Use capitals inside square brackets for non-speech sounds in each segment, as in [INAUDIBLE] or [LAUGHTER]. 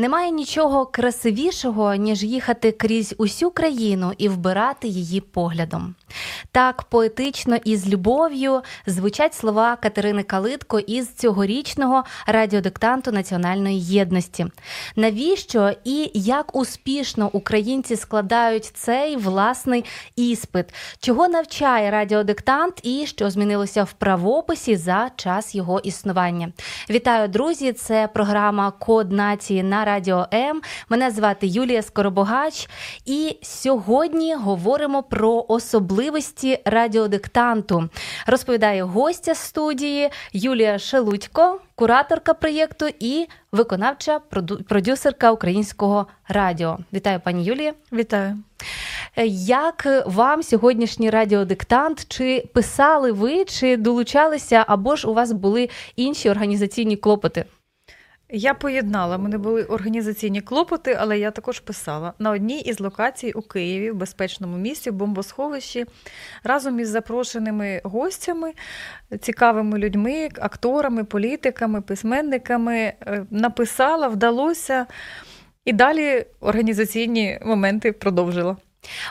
Немає нічого красивішого, ніж їхати крізь усю країну і вбирати її поглядом. Так поетично і з любов'ю звучать слова Катерини Калитко із цьогорічного радіодиктанту національної єдності. Навіщо і як успішно українці складають цей власний іспит, чого навчає радіодиктант і що змінилося в правописі за час його існування? Вітаю, друзі! Це програма Код нації на Радіо М. Мене звати Юлія Скоробогач, і сьогодні говоримо про особливості радіодиктанту. Розповідає гостя студії Юлія Шелудько, кураторка проєкту і виконавча продюсерка українського радіо. Вітаю, пані Юлія. Вітаю. Як вам сьогоднішній радіодиктант? Чи писали ви, чи долучалися, або ж у вас були інші організаційні клопоти? Я поєднала. Мене були організаційні клопоти, але я також писала на одній із локацій у Києві, в безпечному місці, в бомбосховищі, разом із запрошеними гостями, цікавими людьми, акторами, політиками, письменниками е, написала, вдалося. І далі організаційні моменти продовжила.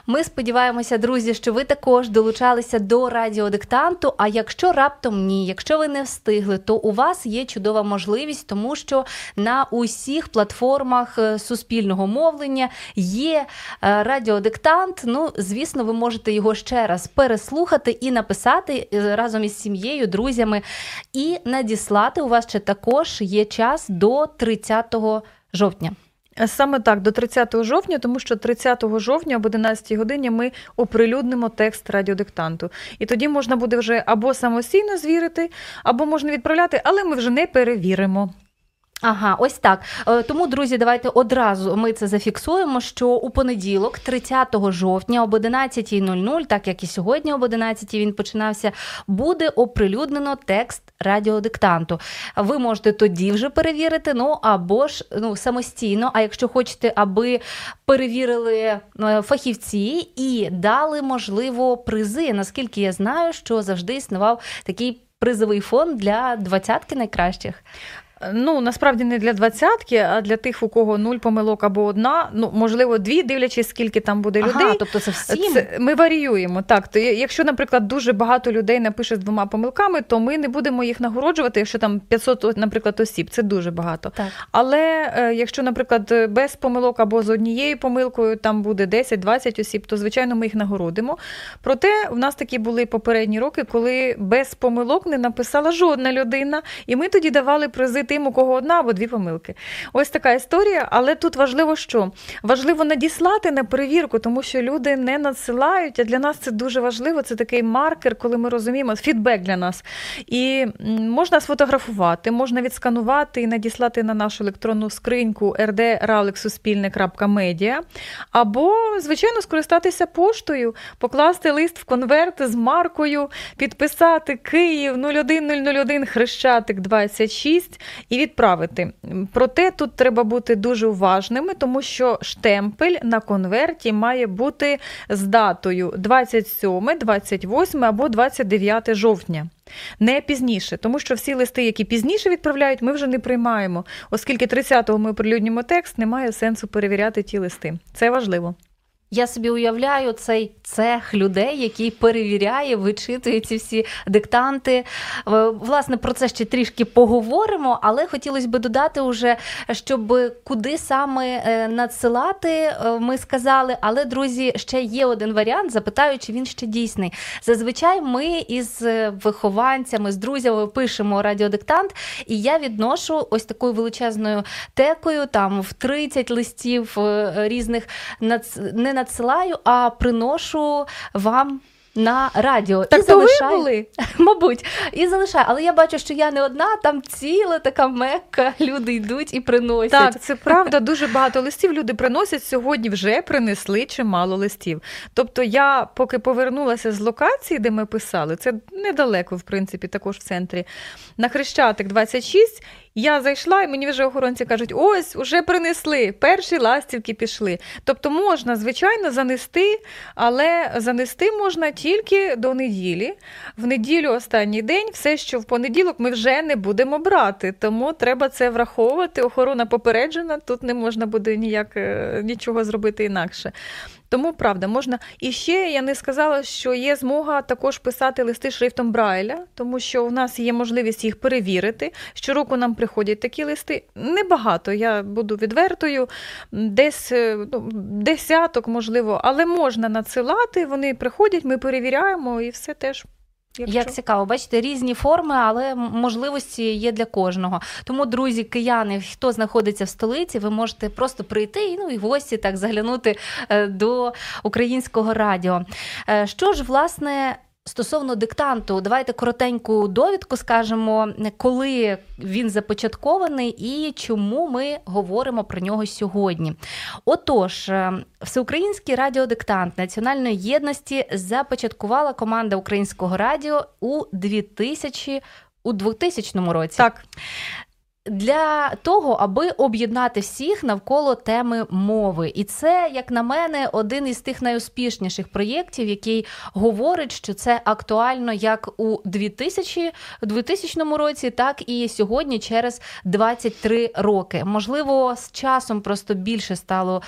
Ми сподіваємося, друзі, що ви також долучалися до радіодиктанту. А якщо раптом ні, якщо ви не встигли, то у вас є чудова можливість, тому що на усіх платформах е, суспільного мовлення є е, радіодиктант. Ну, звісно, ви можете його ще раз переслухати і написати е, разом із сім'єю, друзями, і надіслати. У вас ще також є час до 30 жовтня. Саме так, до 30 жовтня, тому що 30 жовтня об 11 годині ми оприлюднимо текст радіодиктанту. І тоді можна буде вже або самостійно звірити, або можна відправляти, але ми вже не перевіримо. Ага, ось так. Е, тому, друзі, давайте одразу ми це зафіксуємо. Що у понеділок, 30 жовтня, об 11.00, так як і сьогодні, об 11 він починався, буде оприлюднено текст радіодиктанту. Ви можете тоді вже перевірити, ну або ж ну самостійно. А якщо хочете, аби перевірили е, фахівці і дали можливо призи, наскільки я знаю, що завжди існував такий. Призовий фонд для двадцятки найкращих. Ну, насправді не для двадцятки, а для тих, у кого нуль помилок або одна, ну можливо, дві, дивлячись, скільки там буде ага, людей. Тобто це всім? Це ми варіюємо. Так, то якщо, наприклад, дуже багато людей напише з двома помилками, то ми не будемо їх нагороджувати, якщо там 500, наприклад, осіб. Це дуже багато. Так. Але е, якщо, наприклад, без помилок або з однією помилкою там буде 10-20 осіб, то звичайно ми їх нагородимо. Проте в нас такі були попередні роки, коли без помилок не написала жодна людина, і ми тоді давали призи тим, у кого одна або дві помилки. Ось така історія, але тут важливо що? Важливо надіслати на перевірку, тому що люди не надсилають, а для нас це дуже важливо. Це такий маркер, коли ми розуміємо, фідбек для нас. І можна сфотографувати, можна відсканувати і надіслати на нашу електронну скриньку rd.suspільне.media, або, звичайно, скористатися поштою, покласти лист в конверт з маркою, підписати Київ 01001 Хрещатик 26 і відправити. Проте тут треба бути дуже уважними, тому що штемпель на конверті має бути з датою 27, 28 або 29 жовтня. Не пізніше, тому що всі листи, які пізніше відправляють, ми вже не приймаємо, оскільки 30-го ми оприлюднюємо текст, немає сенсу перевіряти ті листи. Це важливо. Я собі уявляю цей цех людей, який перевіряє, вичитує ці всі диктанти. Е, власне, про це ще трішки поговоримо, але хотілося б додати, уже, щоб куди саме е, надсилати, е, ми сказали. Але, друзі, ще є один варіант, запитаю, чи він ще дійсний. Зазвичай ми із вихованцями, з друзями пишемо радіодиктант, і я відношу ось такою величезною текою, там в 30 листів різних не надсилаю, а приношу вам. На радіо так і залишаю, ви були? [LAUGHS] мабуть, і залишаю. Але я бачу, що я не одна, там ціла така мекка, люди йдуть і приносять. Так, це правда. Дуже багато листів люди приносять. Сьогодні вже принесли чимало листів. Тобто, я поки повернулася з локації, де ми писали, це недалеко, в принципі, також в центрі, на Хрещатик 26. Я зайшла, і мені вже охоронці кажуть, ось уже принесли, перші ластівки пішли. Тобто можна, звичайно, занести, але занести можна тільки до неділі. В неділю останній день, все, що в понеділок, ми вже не будемо брати. Тому треба це враховувати. Охорона попереджена, тут не можна буде ніяк е, нічого зробити інакше. Тому правда, можна. І ще я не сказала, що є змога також писати листи шрифтом Брайля, тому що у нас є можливість їх перевірити. Щороку нам приходять такі листи. Небагато, я буду відвертою, десь е, ну, десяток, можливо, але можна надсилати. Вони приходять, ми перевіряємо і все теж Якщо... Як цікаво, бачите, різні форми, але можливості є для кожного. Тому, друзі, кияни, хто знаходиться в столиці, ви можете просто прийти ну, і гості так заглянути е, до українського радіо. Е, що ж, власне, Стосовно диктанту, давайте коротеньку довідку скажемо, коли він започаткований і чому ми говоримо про нього сьогодні. Отож, е, всеукраїнський радіодиктант національної єдності започаткувала команда українського радіо у 2000 у 2000 році. Так для того, аби об'єднати всіх навколо теми мови. І це, як на мене, один із тих найуспішніших проєктів, який говорить, що це актуально як у 2000, 2000 році, так і сьогодні, через 23 роки. Можливо, з часом просто більше стало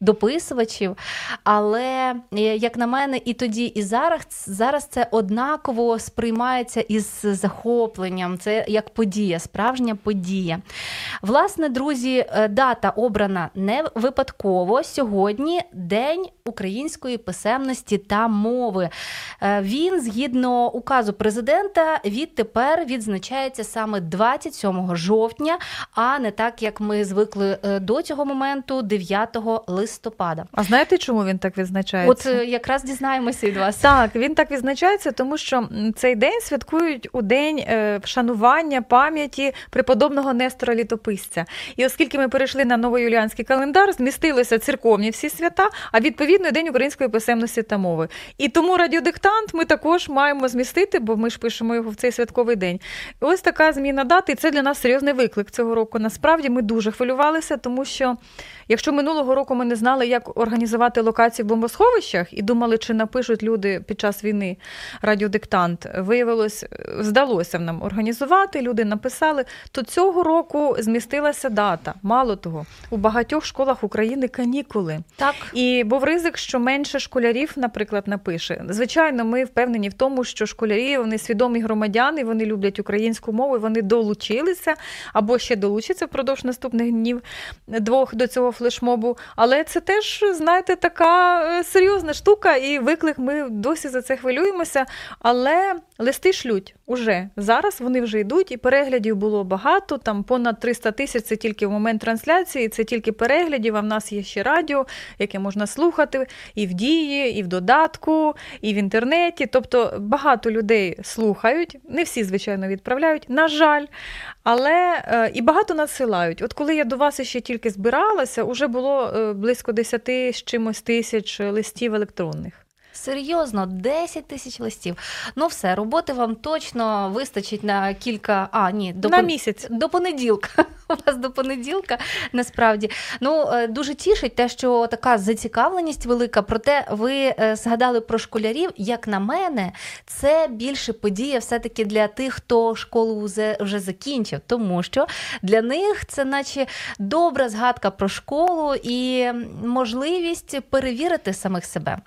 дописувачів. Але, е, як на мене, і тоді, і зараз зараз це однаково сприймається із захопленням. Це як подія, справжня подія. Власне, друзі, е, дата обрана не випадково. Сьогодні День української писемності та мови. Е, він, згідно указу президента, відтепер відзначається саме 27 жовтня, а не так, як ми звикли до цього моменту, 9 листопада листопада. А знаєте, чому він так відзначається? От е, якраз дізнаємося від вас. Так, він так відзначається, тому що цей день святкують у день е, вшанування пам'яті преподобного Нестора Літописця. І оскільки ми перейшли на новоюліанський календар, змістилися церковні всі свята, а відповідно день української писемності та мови. І тому радіодиктант ми також маємо змістити, бо ми ж пишемо його в цей святковий день. Ось така зміна дати, і це для нас серйозний виклик цього року. Насправді ми дуже хвилювалися, тому що якщо минулого року ми не знали, як організувати локації в бомбосховищах, і думали, чи напишуть люди під час війни радіодиктант. Виявилось, здалося нам організувати. Люди написали. То цього року змістилася дата. Мало того, у багатьох школах України канікули. Так і був ризик, що менше школярів, наприклад, напише. Звичайно, ми впевнені в тому, що школярі вони свідомі громадяни, вони люблять українську мову, вони долучилися або ще долучаться впродовж наступних днів двох до цього флешмобу. Але це теж, знаєте, така е, серйозна штука, і виклик ми досі за це хвилюємося. Але листи шлють уже зараз. Вони вже йдуть, і переглядів було багато. Там понад 300 тисяч це тільки в момент трансляції, це тільки переглядів. А в нас є ще радіо, яке можна слухати і в дії, і в додатку, і в інтернеті. Тобто багато людей слухають, не всі, звичайно, відправляють. На жаль, але е, і багато надсилають. От коли я до вас ще тільки збиралася, вже було е, близько 10 з чимось тисяч листів електронних. Серйозно, 10 тисяч листів. Ну все, роботи вам точно вистачить на кілька. А, ні, до на пон... місяць. До понеділка. [LAUGHS] У вас до понеділка насправді. Ну, е, дуже тішить те, що така зацікавленість велика. Проте ви е, згадали про школярів. Як на мене, це більше подія все-таки для тих, хто школу вже закінчив, тому що для них це, наче добра згадка про школу і можливість перевірити самих себе.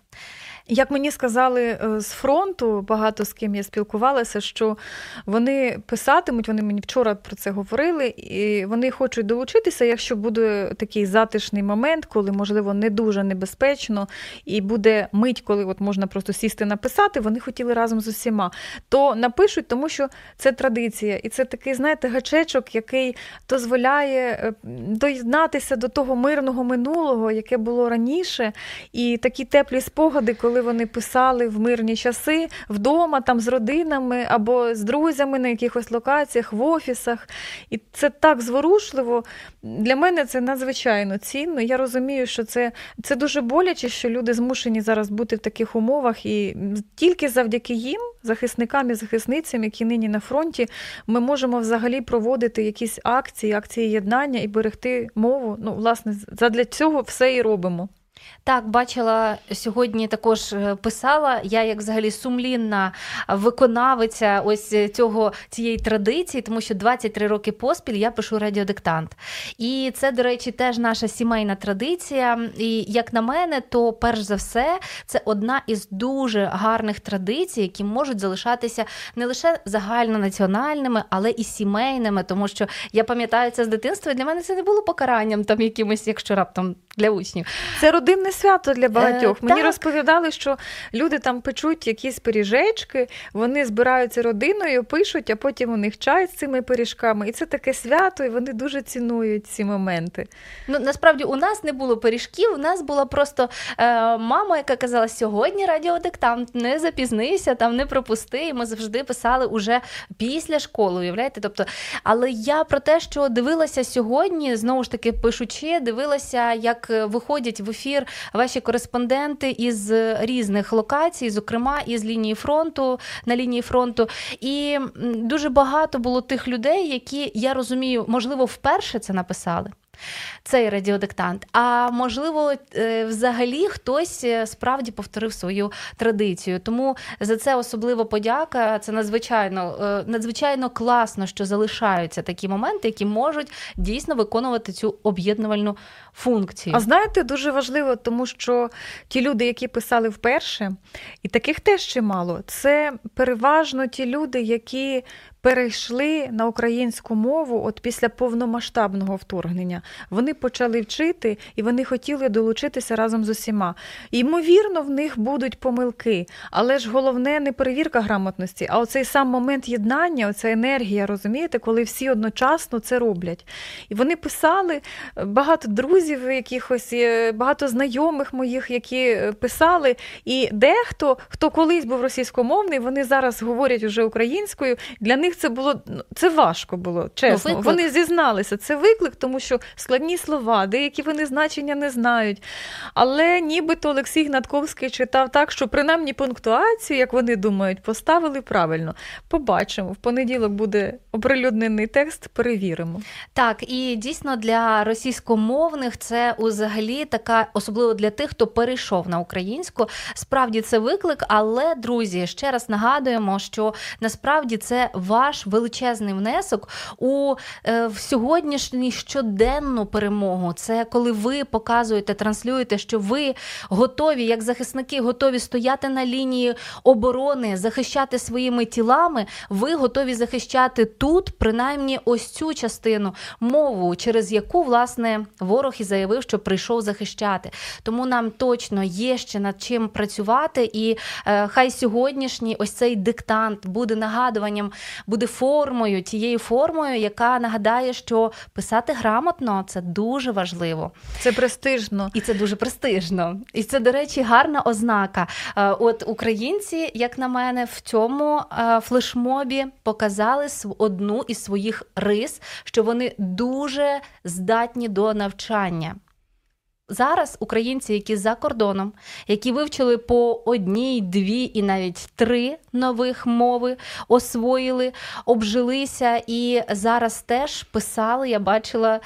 Як мені сказали е, з фронту, багато з ким я спілкувалася, що вони писатимуть, вони мені вчора про це говорили, і вони хочуть долучитися, якщо буде такий затишний момент, коли, можливо, не дуже небезпечно, і буде мить, коли от можна просто сісти написати, вони хотіли разом з усіма. То напишуть, тому що це традиція, і це такий, знаєте, гачечок, який дозволяє е, доєднатися до того мирного минулого, яке було раніше, і такі теплі спогади, коли коли вони писали в мирні часи вдома, там з родинами або з друзями на якихось локаціях, в офісах. І це так зворушливо. Для мене це надзвичайно цінно. Я розумію, що це, це дуже боляче, що люди змушені зараз бути в таких умовах, і тільки завдяки їм, захисникам і захисницям, які нині на фронті, ми можемо взагалі проводити якісь акції, акції єднання і берегти мову. Ну, власне, задля цього все і робимо. Так, бачила сьогодні. Також е, писала я, як взагалі сумлінна виконавиця ось цього цієї традиції, тому що 23 роки поспіль я пишу радіодиктант. І це, до речі, теж наша сімейна традиція. І як на мене, то перш за все це одна із дуже гарних традицій, які можуть залишатися не лише загальнонаціональними, але і сімейними, тому що я пам'ятаю це з дитинства. і Для мене це не було покаранням там якимось, якщо раптом для учнів. Це родинне свято для багатьох. Е, Мені так. розповідали, що люди там печуть якісь пиріжечки, вони збираються родиною, пишуть, а потім у них чай з цими пиріжками. І це таке свято, і вони дуже цінують ці моменти. Ну насправді у нас не було пиріжків, у нас була просто е, мама, яка казала, сьогодні радіодиктант, не запізнися, там не пропусти. І ми завжди писали уже після школи, уявляєте? Тобто, але я про те, що дивилася сьогодні, знову ж таки пишучи, дивилася, як виходять в ефір ваші кореспонденти із різних локацій, зокрема із лінії фронту на лінії фронту. І дуже багато було тих людей, які я розумію, можливо, вперше це написали цей радіодиктант. А можливо, е, взагалі хтось е, справді повторив свою традицію. Тому за це особливо подяка. Це надзвичайно е, надзвичайно класно, що залишаються такі моменти, які можуть дійсно виконувати цю об'єднувальну функцію. А знаєте, дуже важливо, тому що ті люди, які писали вперше, і таких теж чимало, це переважно ті люди, які перейшли на українську мову от після повномасштабного вторгнення. Вони почали вчити і вони хотіли долучитися разом з усіма. ймовірно, в них будуть помилки, але ж головне не перевірка грамотності, а оцей сам момент єднання, оця енергія, розумієте, коли всі одночасно це роблять. І вони писали багато друзів, якихось багато знайомих моїх, які е, писали. І дехто, хто колись був російськомовний, вони зараз говорять уже українською. Для них них це було це важко було, чесно. Ну, вони зізналися. Це виклик, тому що складні слова, деякі вони значення не знають. Але нібито Олексій Гнатковський читав так, що принаймні пунктуацію, як вони думають, поставили правильно. Побачимо. В понеділок буде оприлюднений текст, перевіримо. Так, і дійсно для російськомовних це взагалі така, особливо для тих, хто перейшов на українську. Справді це виклик, але друзі, ще раз нагадуємо, що насправді це важливо ваш величезний внесок у е, в сьогоднішню щоденну перемогу. Це коли ви показуєте, транслюєте, що ви готові, як захисники, готові стояти на лінії оборони, захищати своїми тілами. Ви готові захищати тут, принаймні, ось цю частину мову, через яку власне ворог і заявив, що прийшов захищати. Тому нам точно є ще над чим працювати, і е, хай сьогоднішній ось цей диктант буде нагадуванням буде формою, тією формою, яка нагадає, що писати грамотно це дуже важливо. Це престижно. І це дуже престижно. І це, до речі, гарна ознака. Е, от українці, як на мене, в цьому е, флешмобі показали одну із своїх рис, що вони дуже здатні до навчання. Зараз українці, які за кордоном, які вивчили по одній, дві і навіть три нових мови, освоїли, обжилися і зараз теж писали. Я бачила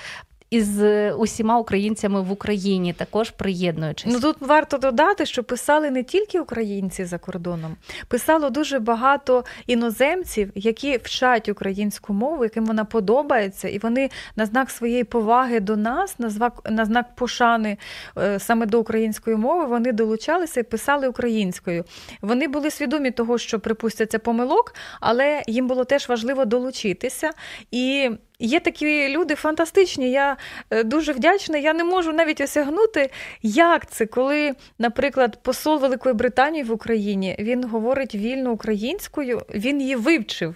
із е, усіма українцями в Україні, також приєднуючись. Ну тут варто додати, що писали не тільки українці за кордоном, писало дуже багато іноземців, які вчать українську мову, яким вона подобається, і вони на знак своєї поваги до нас, на знак на знак пошани е, саме до української мови, вони долучалися і писали українською. Вони були свідомі того, що припустяться помилок, але їм було теж важливо долучитися і Є такі люди фантастичні. Я е, дуже вдячна. Я не можу навіть осягнути, як це, коли, наприклад, посол Великої Британії в Україні він говорить вільно українською, він її вивчив.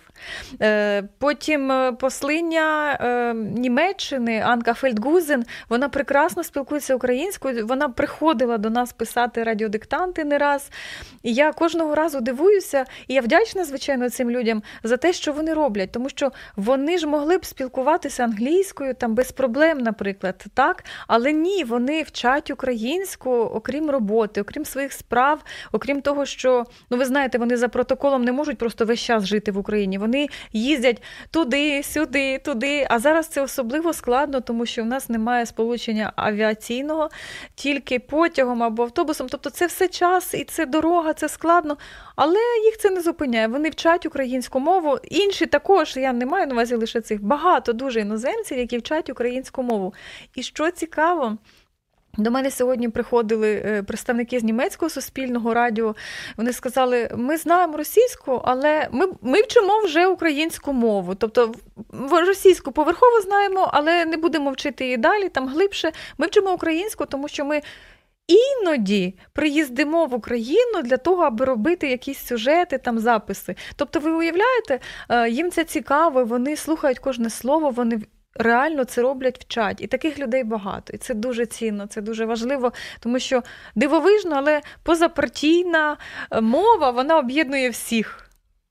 Е, потім е, послиня Німеччини Анка Фельдгузен, вона прекрасно спілкується українською. Вона приходила до нас писати радіодиктанти не раз. І я кожного разу дивуюся, і я вдячна, звичайно, цим людям за те, що вони роблять, тому що вони ж могли б спілкуватися англійською там без проблем, наприклад, так? Але ні, вони вчать українську, окрім роботи, окрім своїх справ, окрім того, що ну ви знаєте, вони за протоколом не можуть просто весь час жити в Україні. Вони їздять туди, сюди, туди. А зараз це особливо складно, тому що в нас немає сполучення авіаційного, тільки потягом або автобусом. Тобто це все час і це дорога, це складно. Але їх це не зупиняє. Вони вчать українську мову. Інші також я не маю на увазі лише цих багато дуже іноземців, які вчать українську мову. І що цікаво. До мене сьогодні приходили е, представники з німецького суспільного радіо. Вони сказали: ми знаємо російську, але ми ми вчимо вже українську мову. Тобто російську поверхово знаємо, але не будемо вчити її далі, там глибше. Ми вчимо українську, тому що ми Іноді приїздимо в Україну для того, аби робити якісь сюжети, там записи. Тобто, ви уявляєте, е, їм це цікаво, вони слухають кожне слово, вони реально це роблять вчать. І таких людей багато. І це дуже цінно, це дуже важливо, тому що дивовижно, але позапартійна е, мова вона об'єднує всіх.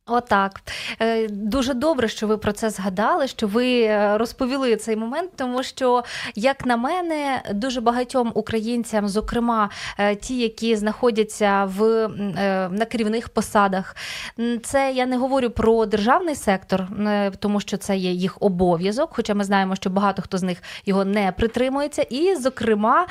Отак. Е, дуже добре, що ви про це згадали, що ви е, розповіли цей момент, тому що, як на мене, дуже багатьом українцям, зокрема е, ті, які знаходяться в на керівних посадах, це я не говорю про державний сектор, тому що це є їх обов'язок. Хоча ми знаємо, що багато хто з них його не притримується. І, зокрема,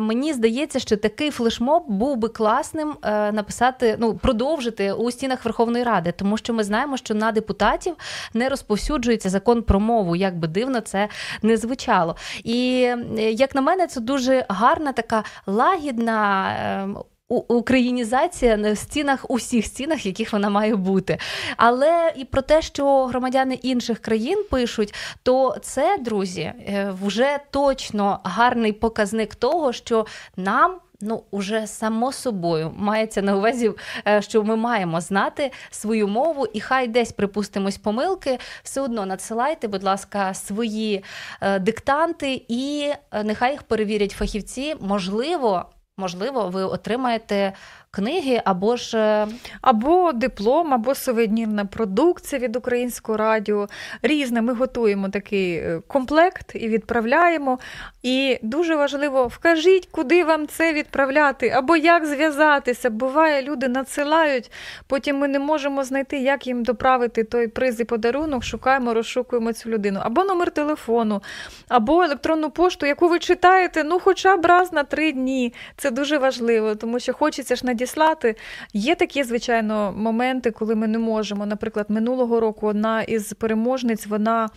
мені здається, що такий флешмоб був би класним написати, ну продовжити у стінах Верховної Ради тому що ми знаємо, що на депутатів не розповсюджується закон про мову, як би дивно це не звучало. І як на мене, це дуже гарна така лагідна. Ем, українізація на стінах, усіх стінах, яких вона має бути. Але і про те, що громадяни інших країн пишуть, то це, друзі, е, вже точно гарний показник того, що нам ну уже само собою мається на увазі, е, що ми маємо знати свою мову, і хай десь припустимось помилки, все одно надсилайте, будь ласка, свої е, диктанти, і е, нехай їх перевірять фахівці. Можливо, можливо, ви отримаєте книги або ж е, або диплом, або сувенірна продукція від українського радіо. Різне ми готуємо такий е, комплект і відправляємо. І дуже важливо, вкажіть, куди вам це відправляти, або як зв'язатися. Буває, люди надсилають, потім ми не можемо знайти, як їм доправити той приз і подарунок, шукаємо, розшукуємо цю людину, або номер телефону, або електронну пошту, яку ви читаєте, ну, хоча б раз на три дні. Це дуже важливо, тому що хочеться ж надіслати надіслати. Є такі, звичайно, моменти, коли ми не можемо. Наприклад, минулого року одна із переможниць вона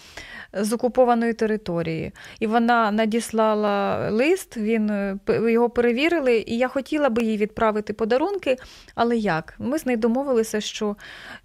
з окупованої території, і вона надіслала лист, він е, його перевірили, і я хотіла би їй відправити подарунки. Але як? Ми з нею домовилися, що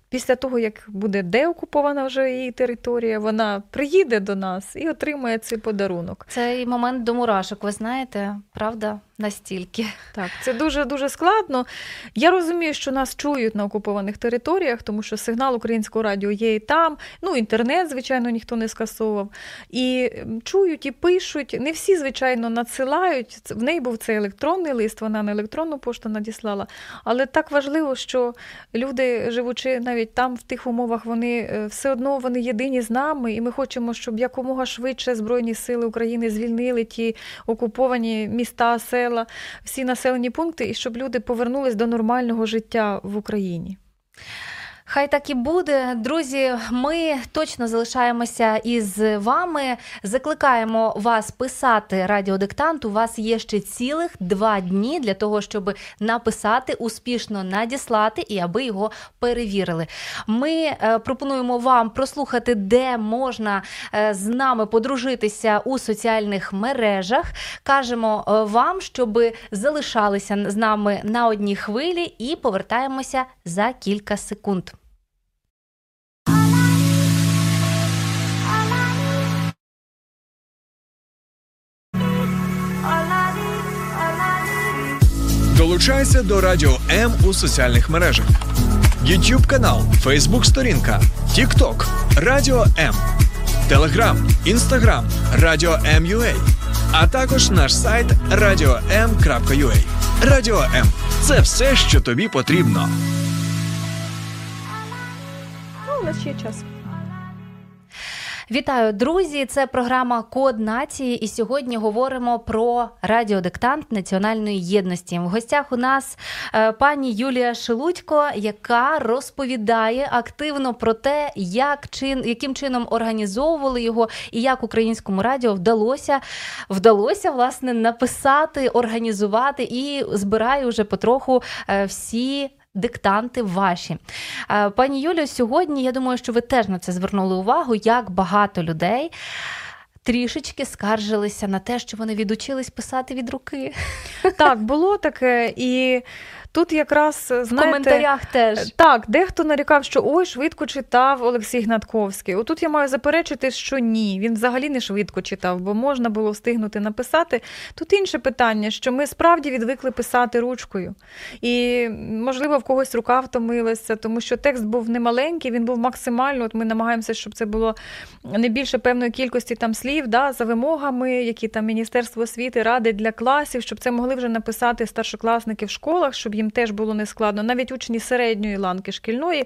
після того, як буде деокупована вже її територія, вона приїде до нас і отримає цей подарунок. Цей момент до мурашок, ви знаєте, правда? Настільки так, це дуже дуже складно. Я розумію, що нас чують на окупованих територіях, тому що сигнал українського радіо є і там. Ну, інтернет, звичайно, ніхто не скасовував. І чують і пишуть. Не всі, звичайно, надсилають. В неї був цей електронний лист, вона на електронну пошту надіслала. Але так важливо, що люди, живучи навіть там, в тих умовах, вони е, все одно вони єдині з нами, і ми хочемо, щоб якомога швидше Збройні сили України звільнили ті окуповані міста, села села, всі населені пункти, і щоб люди повернулись до нормального життя в Україні. Хай так і буде, друзі. Ми точно залишаємося із вами. Закликаємо вас писати радіодиктант. У вас є ще цілих два дні для того, щоб написати, успішно надіслати і аби його перевірили. Ми е, пропонуємо вам прослухати, де можна е, з нами подружитися у соціальних мережах. Кажемо е, вам, щоб залишалися з нами на одній хвилі, і повертаємося за кілька секунд. Долучайся до Радіо М у соціальних мережах. YouTube канал, Facebook сторінка, TikTok, Радіо М, Telegram, Instagram, Радіо М.Ю.А. а також наш сайт radio.m.ua. Радіо М. Це все, що тобі потрібно. Ну, нас ще час. Вітаю, друзі! Це програма Код нації, і сьогодні говоримо про радіодиктант національної єдності. В гостях у нас е, пані Юлія Шелудько, яка розповідає активно про те, як чин, яким чином організовували його, і як українському радіо вдалося вдалося власне написати, організувати і збирає вже потроху е, всі диктанти ваші. Е, пані Юлію, сьогодні я думаю, що ви теж на це звернули увагу, як багато людей. Трішечки скаржилися на те, що вони відучились писати від руки. Так, було таке, і Тут якраз знаєте, в коментарях теж е, так, дехто нарікав, що ой, швидко читав Олексій Гнатковський. Отут я маю заперечити, що ні, він взагалі не швидко читав, бо можна було встигнути написати. Тут інше питання, що ми справді відвикли писати ручкою. І, можливо, в когось рука втомилася, тому що текст був немаленький, він був максимально. От ми намагаємося, щоб це було не більше певної кількості там слів, да, за вимогами, які там Міністерство освіти радить для класів, щоб це могли вже написати старшокласники в школах, щоб їм їм теж було нескладно. Навіть учні середньої ланки шкільної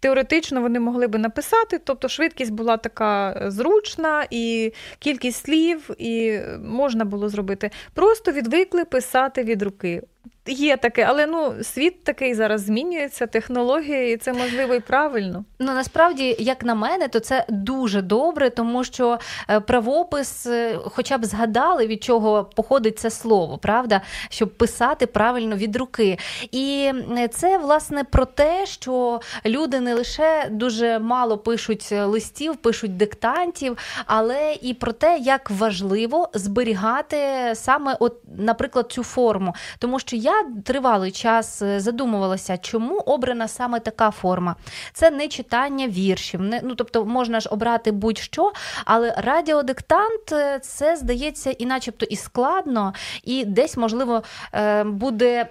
теоретично вони могли би написати, тобто швидкість була така е, зручна, і кількість слів, і можна було зробити. Просто відвикли писати від руки. Є таке, але ну світ такий зараз змінюється, технології, і це можливо і правильно. Ну насправді, як на мене, то це дуже добре, тому що е, правопис, е, хоча б згадали, від чого походить це слово, правда, щоб писати правильно від руки. І це власне про те, що люди не лише дуже мало пишуть листів, пишуть диктантів, але і про те, як важливо зберігати саме, от, наприклад, цю форму, тому що я тривалий час е, задумувалася, чому обрана саме така форма. Це не читання віршів. Не, ну, Тобто можна ж обрати будь-що, але радіодиктант е, це здається і начебто і складно, і десь, можливо, е, буде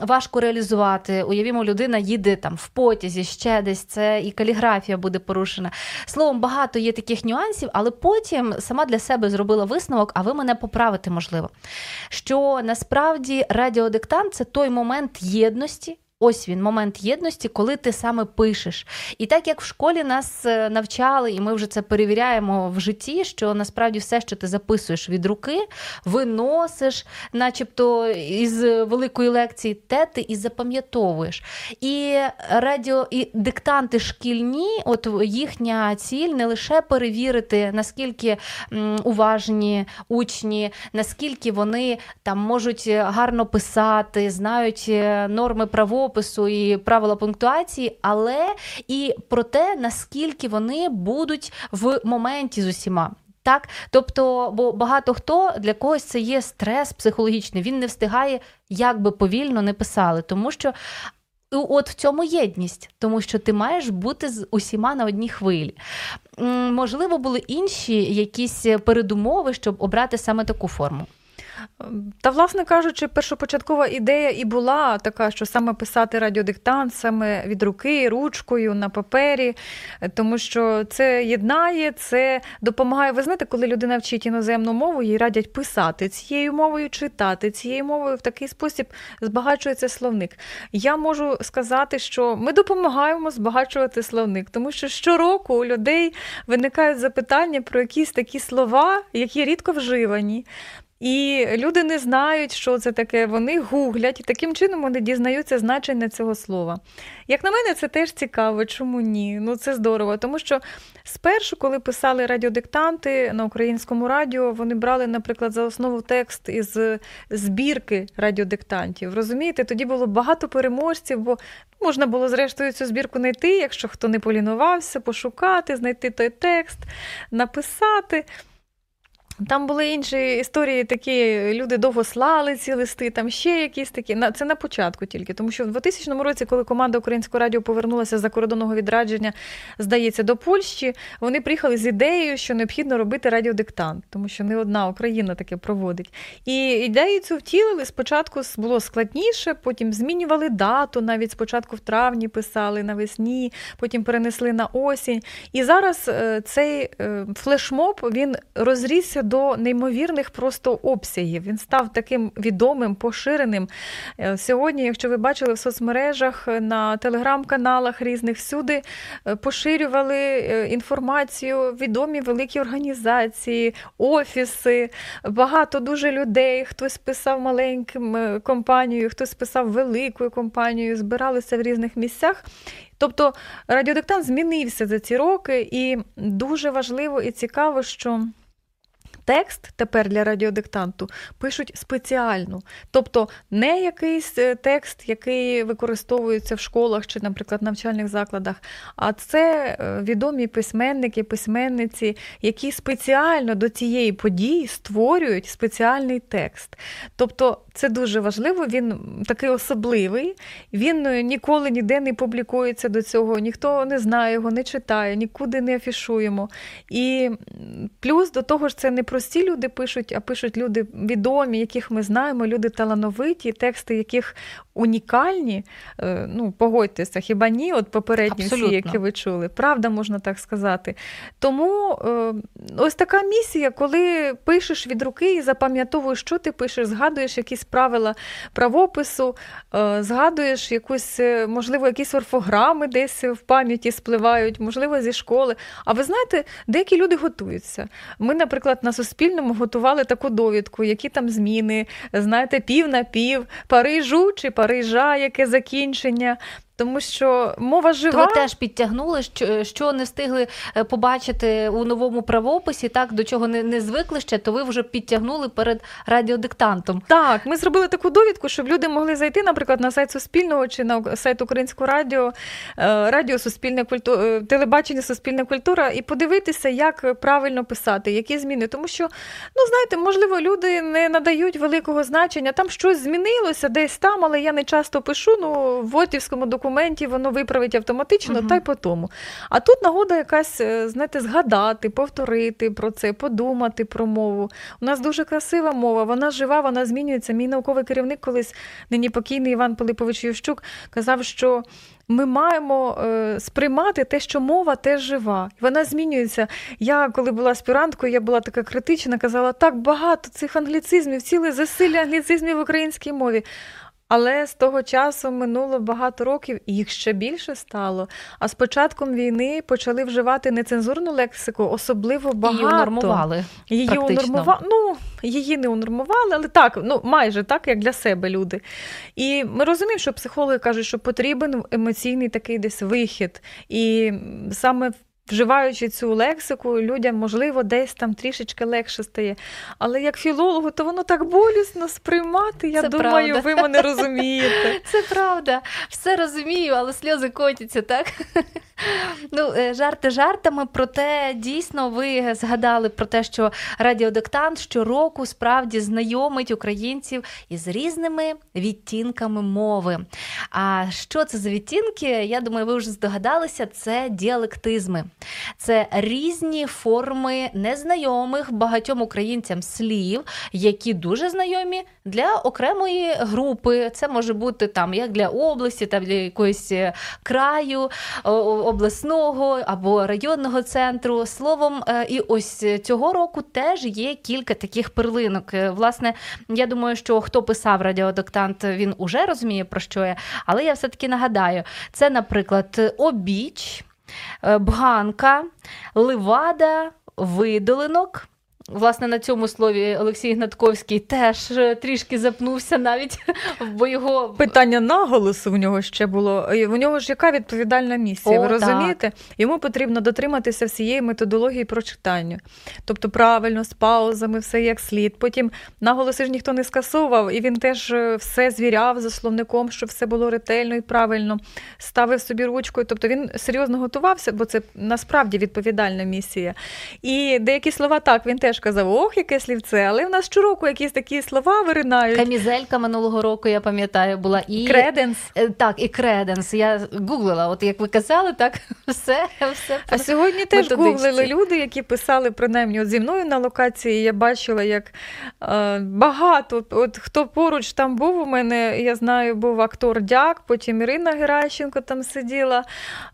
важко реалізувати. Уявімо, людина їде там в потязі, ще десь це і каліграфія буде порушена. Словом, багато є таких нюансів, але потім сама для себе зробила висновок, а ви мене поправите, можливо. Що насправді радіодиктант це той момент єдності, Ось він, момент єдності, коли ти саме пишеш. І так як в школі нас е, навчали, і ми вже це перевіряємо в житті, що насправді все, що ти записуєш від руки, виносиш, начебто із великої лекції, те ти і запам'ятовуєш. І радіо, і диктанти шкільні, от їхня ціль не лише перевірити, наскільки уважні учні, наскільки вони там можуть гарно писати, знають е, норми право опису і правила пунктуації, але і про те, наскільки вони будуть в моменті з усіма. Так, тобто, бо багато хто для когось це є стрес психологічний, він не встигає, як би повільно не писали, тому що. От в цьому єдність, тому що ти маєш бути з усіма на одній хвилі. Можливо, були інші якісь передумови, щоб обрати саме таку форму. Та, власне кажучи, першопочаткова ідея і була така, що саме писати радіодиктант, саме від руки, ручкою на папері, тому що це єднає, це допомагає. Ви знаєте, коли людина вчить іноземну мову, їй радять писати цією мовою, читати цією мовою в такий спосіб збагачується словник. Я можу сказати, що ми допомагаємо збагачувати словник, тому що щороку у людей виникають запитання про якісь такі слова, які рідко вживані. І люди не знають, що це таке. Вони гуглять, і таким чином вони дізнаються значення цього слова. Як на мене, це теж цікаво, чому ні? Ну це здорово. Тому що спершу, коли писали радіодиктанти на українському радіо, вони брали, наприклад, за основу текст із збірки радіодиктантів. Розумієте, тоді було багато переможців, бо можна було, зрештою, цю збірку знайти, якщо хто не полінувався, пошукати, знайти той текст, написати. Там були інші історії, такі люди довго слали ці листи, там ще якісь такі. Це на початку тільки. Тому що в 2000 році, коли команда Українського радіо повернулася з кордонного відрадження, здається, до Польщі, вони приїхали з ідеєю, що необхідно робити радіодиктант, тому що не одна Україна таке проводить. І ідею цю втілили. Спочатку було складніше, потім змінювали дату, навіть спочатку в травні писали навесні, потім перенесли на осінь. І зараз е, цей е, флешмоб він розрісся до неймовірних просто обсягів. Він став таким відомим, поширеним. Е, сьогодні, якщо ви бачили в соцмережах, е, на телеграм-каналах різних всюди е, поширювали інформацію, відомі великі організації, офіси, багато дуже людей. Хтось писав маленьким компанією, хтось писав великою компанією, збиралися в різних місцях. Тобто радіодиктант змінився за ці роки, і дуже важливо і цікаво, що. Текст тепер для радіодиктанту пишуть спеціально, тобто не якийсь е, текст, який використовується в школах чи, наприклад, навчальних закладах, а це е, відомі письменники, письменниці, які спеціально до цієї події створюють спеціальний текст. Тобто це дуже важливо, він такий особливий, він е, ніколи ніде не публікується до цього, ніхто не знає його, не читає, нікуди не афішуємо. І плюс до того ж, це не прості люди пишуть, а пишуть люди відомі, яких ми знаємо, люди талановиті, тексти, яких унікальні. Е, ну, погодьтеся, хіба ні? От попередні всі, які ви чули. Правда, можна так сказати. Тому е, ось така місія, коли пишеш від руки і запам'ятовуєш, що ти пишеш, згадуєш якісь правила правопису, е, згадуєш якусь, можливо, якісь орфограми десь в пам'яті спливають, можливо, зі школи. А ви знаєте, деякі люди готуються. Ми, наприклад, на Суспільному готували таку довідку, які там зміни, знаєте, пів на пів, Парижу чи Парижа, яке закінчення. Тому що мова жива. То ви теж підтягнули, що що не встигли е, побачити у новому правописі, так до чого не не звикли ще, то ви вже підтягнули перед радіодиктантом. Так, ми зробили таку довідку, щоб люди могли зайти, наприклад, на сайт Суспільного чи на сайт Українського радіо, е, радіо Суспільне культура, е, телебачення Суспільна культура і подивитися, як правильно писати, які зміни. Тому що, ну знаєте, можливо, люди не надають великого значення. Там щось змінилося десь там, але я не часто пишу. Ну в Отівському документі документів воно виправить автоматично, угу. та й по тому. А тут нагода якась, е, знаєте, згадати, повторити про це, подумати про мову. У нас дуже красива мова, вона жива, вона змінюється. Мій науковий керівник, колись нині покійний Іван Пилипович Євщук, казав, що. Ми маємо е, сприймати те, що мова теж жива. Вона змінюється. Я, коли була аспіранткою, я була така критична, казала, так багато цих англіцизмів, ціле засилля англіцизмів в українській мові. Але з того часу минуло багато років, і їх ще більше стало. А з початком війни почали вживати нецензурну лексику, особливо багато. Її унормували. Її унормували. Ну, її не унормували, але так, ну майже так, як для себе люди. І ми розуміємо, що психологи кажуть, що потрібен емоційний такий десь вихід. І саме в Вживаючи цю лексику, людям, можливо, десь там трішечки легше стає. Але як філологу, то воно так болісно сприймати. Я Це думаю, правда. ви мене розумієте. [LAUGHS] Це правда. Все розумію, але сльози котяться, так? Ну, е, жарти жартами, проте дійсно ви згадали про те, що радіодиктант щороку справді знайомить українців із різними відтінками мови. А що це за відтінки? Я думаю, ви вже здогадалися, це діалектизми. Це різні форми незнайомих багатьом українцям слів, які дуже знайомі для окремої групи. Це може бути там як для області, там для якоїсь е, краю обласного або районного центру. Словом, е, і ось цього року теж є кілька таких перлинок. Е, власне, я думаю, що хто писав радіодиктант, він уже розуміє про що я, але я все таки нагадаю: це, наприклад, обіч. Бганка, левада, видолинок. Власне, на цьому слові Олексій Гнатковський теж е, трішки запнувся навіть, [LAUGHS] бо його питання наголосу в нього ще було. У нього ж яка відповідальна місія? О, ви розумієте? Так. Йому потрібно дотриматися всієї методології прочитання. Тобто правильно, з паузами, все як слід. Потім наголоси ж ніхто не скасовував, і він теж е, все звіряв за словником, щоб все було ретельно і правильно, ставив собі ручкою. Тобто він серйозно готувався, бо це насправді відповідальна місія. І деякі слова так він теж теж казав, ох, яке слівце, але в нас щороку якісь такі слова виринають. Камізелька минулого року, я пам'ятаю, була і креденс. Е, так, і креденс. Я гуглила, от як ви казали, так [LAUGHS] все. все А сьогодні теж гуглили люди, які писали принаймні от зі мною на локації. Я бачила, як е, багато. От хто поруч там був у мене, я знаю, був актор Дяк, потім Ірина Геращенко там сиділа.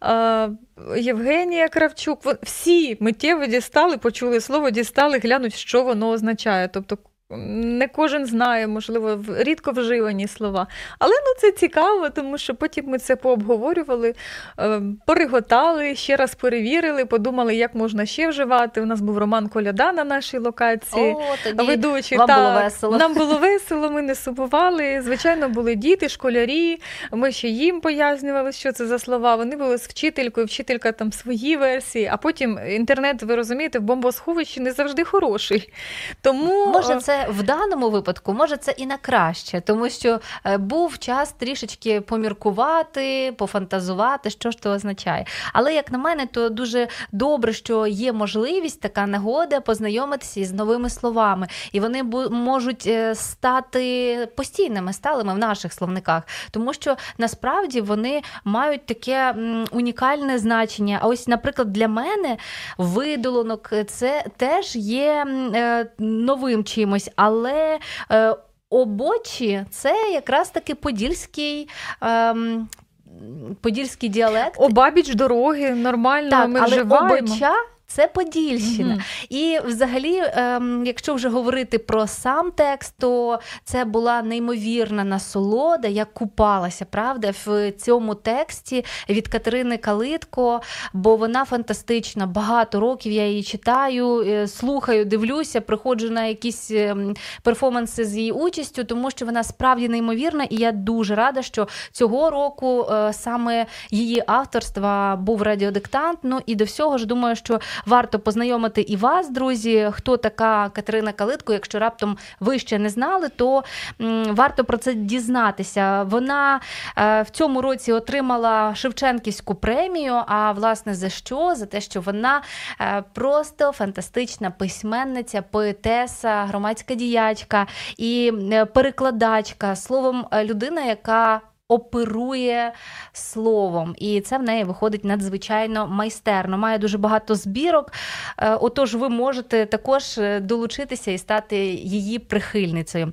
Е, Євгенія Кравчук, всі миттєво дістали, почули слово, дістали, глянуть, що воно означає. Тобто не кожен знає, можливо, рідко вживані слова. Але ну, це цікаво, тому що потім ми це пообговорювали, е, переготали, ще раз перевірили, подумали, як можна ще вживати. У нас був Роман Коляда на нашій локації. О, тоді ведучий. Вам так, було весело. Нам було весело, ми не сумували. Звичайно, були діти, школярі. Ми ще їм пояснювали, що це за слова. Вони були з вчителькою, вчителька там свої версії, а потім інтернет, ви розумієте, в бомбосховищі не завжди хороший. Тому Може, це в даному випадку може це і на краще, тому що е, був час трішечки поміркувати, пофантазувати, що ж то означає. Але як на мене, то дуже добре, що є можливість така нагода познайомитися з новими словами, і вони можуть е, стати постійними, сталими в наших словниках, тому що насправді вони мають таке унікальне значення. А ось, наприклад, для мене видолонок це теж є е, новим чимось але е, обочі це якраз таки подільський. Е, Подільський діалект. Обабіч дороги, нормально так, ми але вживаємо. обоча це Подільщина. Mm-hmm. І взагалі, ем, якщо вже говорити про сам текст, то це була неймовірна насолода, як купалася, правда, в цьому тексті від Катерини Калитко, бо вона фантастична. Багато років я її читаю, е, слухаю, дивлюся, приходжу на якісь ем, перформанси з її участю, тому що вона справді неймовірна, і я дуже рада, що цього року е, саме її авторства був радіодиктант. Ну і до всього ж думаю, що варто познайомити і вас, друзі. Хто така Катерина Калитко? Якщо раптом ви ще не знали, то варто про це дізнатися. Вона е, в цьому році отримала Шевченківську премію. А власне за що? За те, що вона е, просто фантастична письменниця, поетеса, громадська діячка і е, перекладачка, словом, людина, яка оперує словом, і це в неї виходить надзвичайно майстерно. Має дуже багато збірок. Е, отож, ви можете також е, долучитися і стати її прихильницею.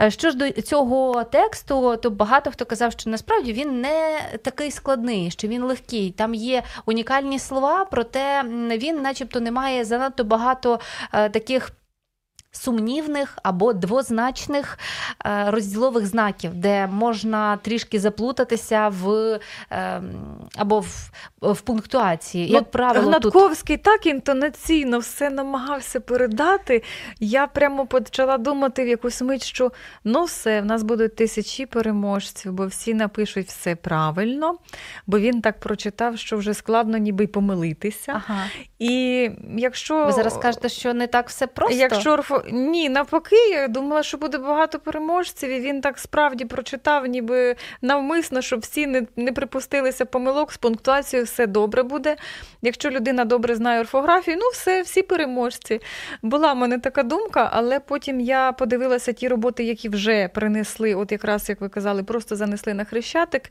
Е, що ж до цього тексту, то багато хто казав, що насправді він не такий складний, що він легкий. Там є унікальні слова, проте він, начебто, не має занадто багато таких сумнівних або двозначних е, розділових знаків, де можна трішки заплутатися в ем, або в, в пунктуації. Як ну, правило, Гнатковський тут... так інтонаційно все намагався передати. Я прямо почала думати в якусь мить, що ну все, в нас будуть тисячі переможців, бо всі напишуть все правильно, бо він так прочитав, що вже складно ніби й помилитися. Ага. І якщо ви зараз кажете, що не так все просто. Якщо ні, навпаки, я думала, що буде багато переможців, і він так справді прочитав, ніби навмисно, щоб всі не не припустилися помилок з пунктуацією, все добре буде. Якщо людина добре знає орфографію, ну все, всі переможці. Була в мене така думка, але потім я подивилася ті роботи, які вже принесли, от якраз як ви казали, просто занесли на хрещатик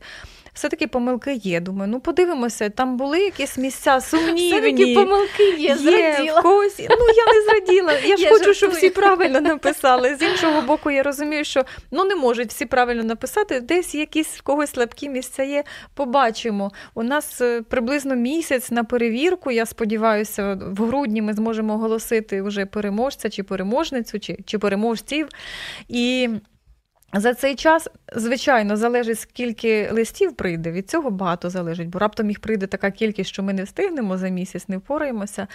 все-таки помилки є. Думаю, ну подивимося, там були якісь місця сумнівні. Все-таки помилки є, є в когось. Ну я не зраділа. Я ж я хочу, жартую. щоб всі правильно написали. З іншого боку, я розумію, що ну не можуть всі правильно написати. Десь якісь в когось слабкі місця є. Побачимо. У нас е, приблизно місяць на перевірку. Я сподіваюся, в грудні ми зможемо оголосити вже переможця чи переможницю, чи, чи переможців. І за цей час, звичайно, залежить, скільки листів прийде. Від цього багато залежить, бо раптом їх прийде така кількість, що ми не встигнемо за місяць, не впораємося.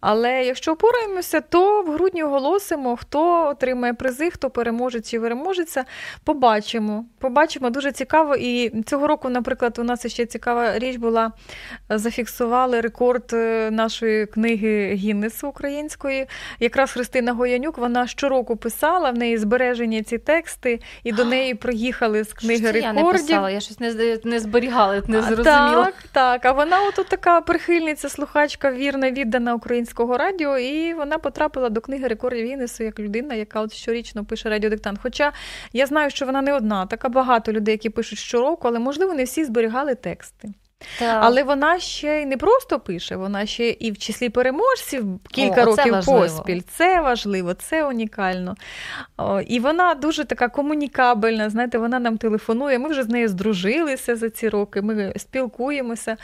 Але якщо впораємося, то в грудні оголосимо, хто отримає призи, хто переможе чи переможеться. Побачимо. Побачимо дуже цікаво. І цього року, наприклад, у нас ще цікава річ була: зафіксували рекорд е, нашої книги Гіннесу української. Якраз Христина Гоянюк вона щороку писала в неї збережені ці тексти. І до неї приїхали з книги Що рекордів. Я не писала, я щось не не зберігала, не зрозуміла. Так, так. А вона отут така прихильниця, слухачка, вірна, віддана українського радіо, і вона потрапила до книги рекордів Гіннесу як людина, яка от щорічно пише радіодиктант. Хоча я знаю, що вона не одна, така багато людей, які пишуть щороку, але можливо не всі зберігали тексти. Так. Але вона ще й не просто пише, вона ще і в числі переможців кілька О, років важливо. поспіль. Це важливо, це унікально. О, І вона дуже така комунікабельна. Знаєте, вона нам телефонує. Ми вже з нею здружилися за ці роки. Ми спілкуємося.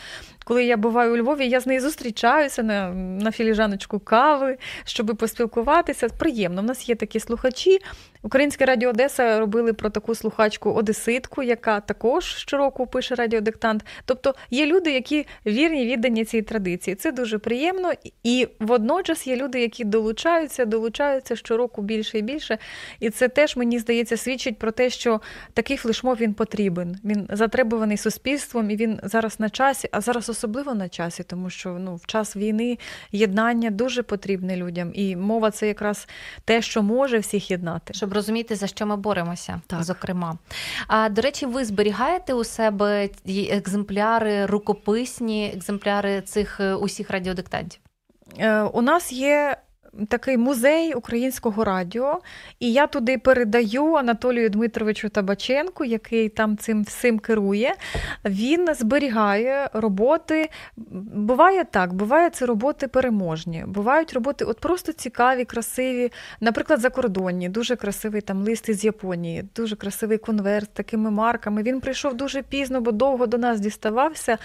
Коли я буваю у Львові, я з нею зустрічаюся на на філіжаночку кави, щоб поспілкуватися. Приємно. У нас є такі слухачі. Українське радіо Одеса робили про таку слухачку Одеситку, яка також щороку пише радіодиктант. Тобто є люди, які вірні віддані цій традиції. Це дуже приємно, і водночас є люди, які долучаються, долучаються щороку більше і більше. І це теж мені здається свідчить про те, що такий флешмоб він потрібен. Він затребуваний суспільством, і він зараз на часі, а зараз особливо на часі, тому що ну в час війни єднання дуже потрібне людям, і мова це якраз те, що може всіх єднати, щоб розуміти за що ми боремося, так. зокрема. А до речі, ви зберігаєте у себе екземпляри, рукописні екземпляри цих е, усіх радіодиктантів? Е, у нас є такий музей українського радіо, і я туди передаю Анатолію Дмитровичу Табаченку, який там цим всім керує. Він зберігає роботи. Буває так, буває це роботи переможні. Бувають роботи от просто цікаві, красиві, наприклад, закордонні, дуже красивий там лист із Японії, дуже красивий конверт з такими марками. Він прийшов дуже пізно, бо довго до нас діставався.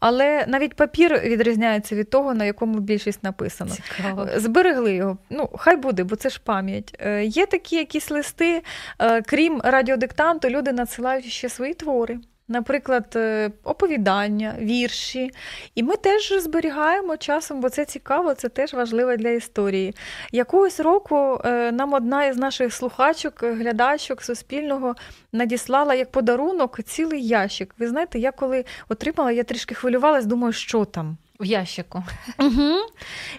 Але навіть папір відрізняється від того, на якому більшість написано. Цікаво. Зберегли зберегли його. Ну, хай буде, бо це ж пам'ять. Е, є такі якісь листи, е, крім радіодиктанту, люди надсилають ще свої твори. Наприклад, е, оповідання, вірші. І ми теж зберігаємо часом, бо це цікаво, це теж важливо для історії. Якогось року нам одна із наших слухачок, глядачок Суспільного надіслала як подарунок цілий ящик. Ви знаєте, я коли отримала, я трішки хвилювалась, думаю, що там. В ящику. Угу.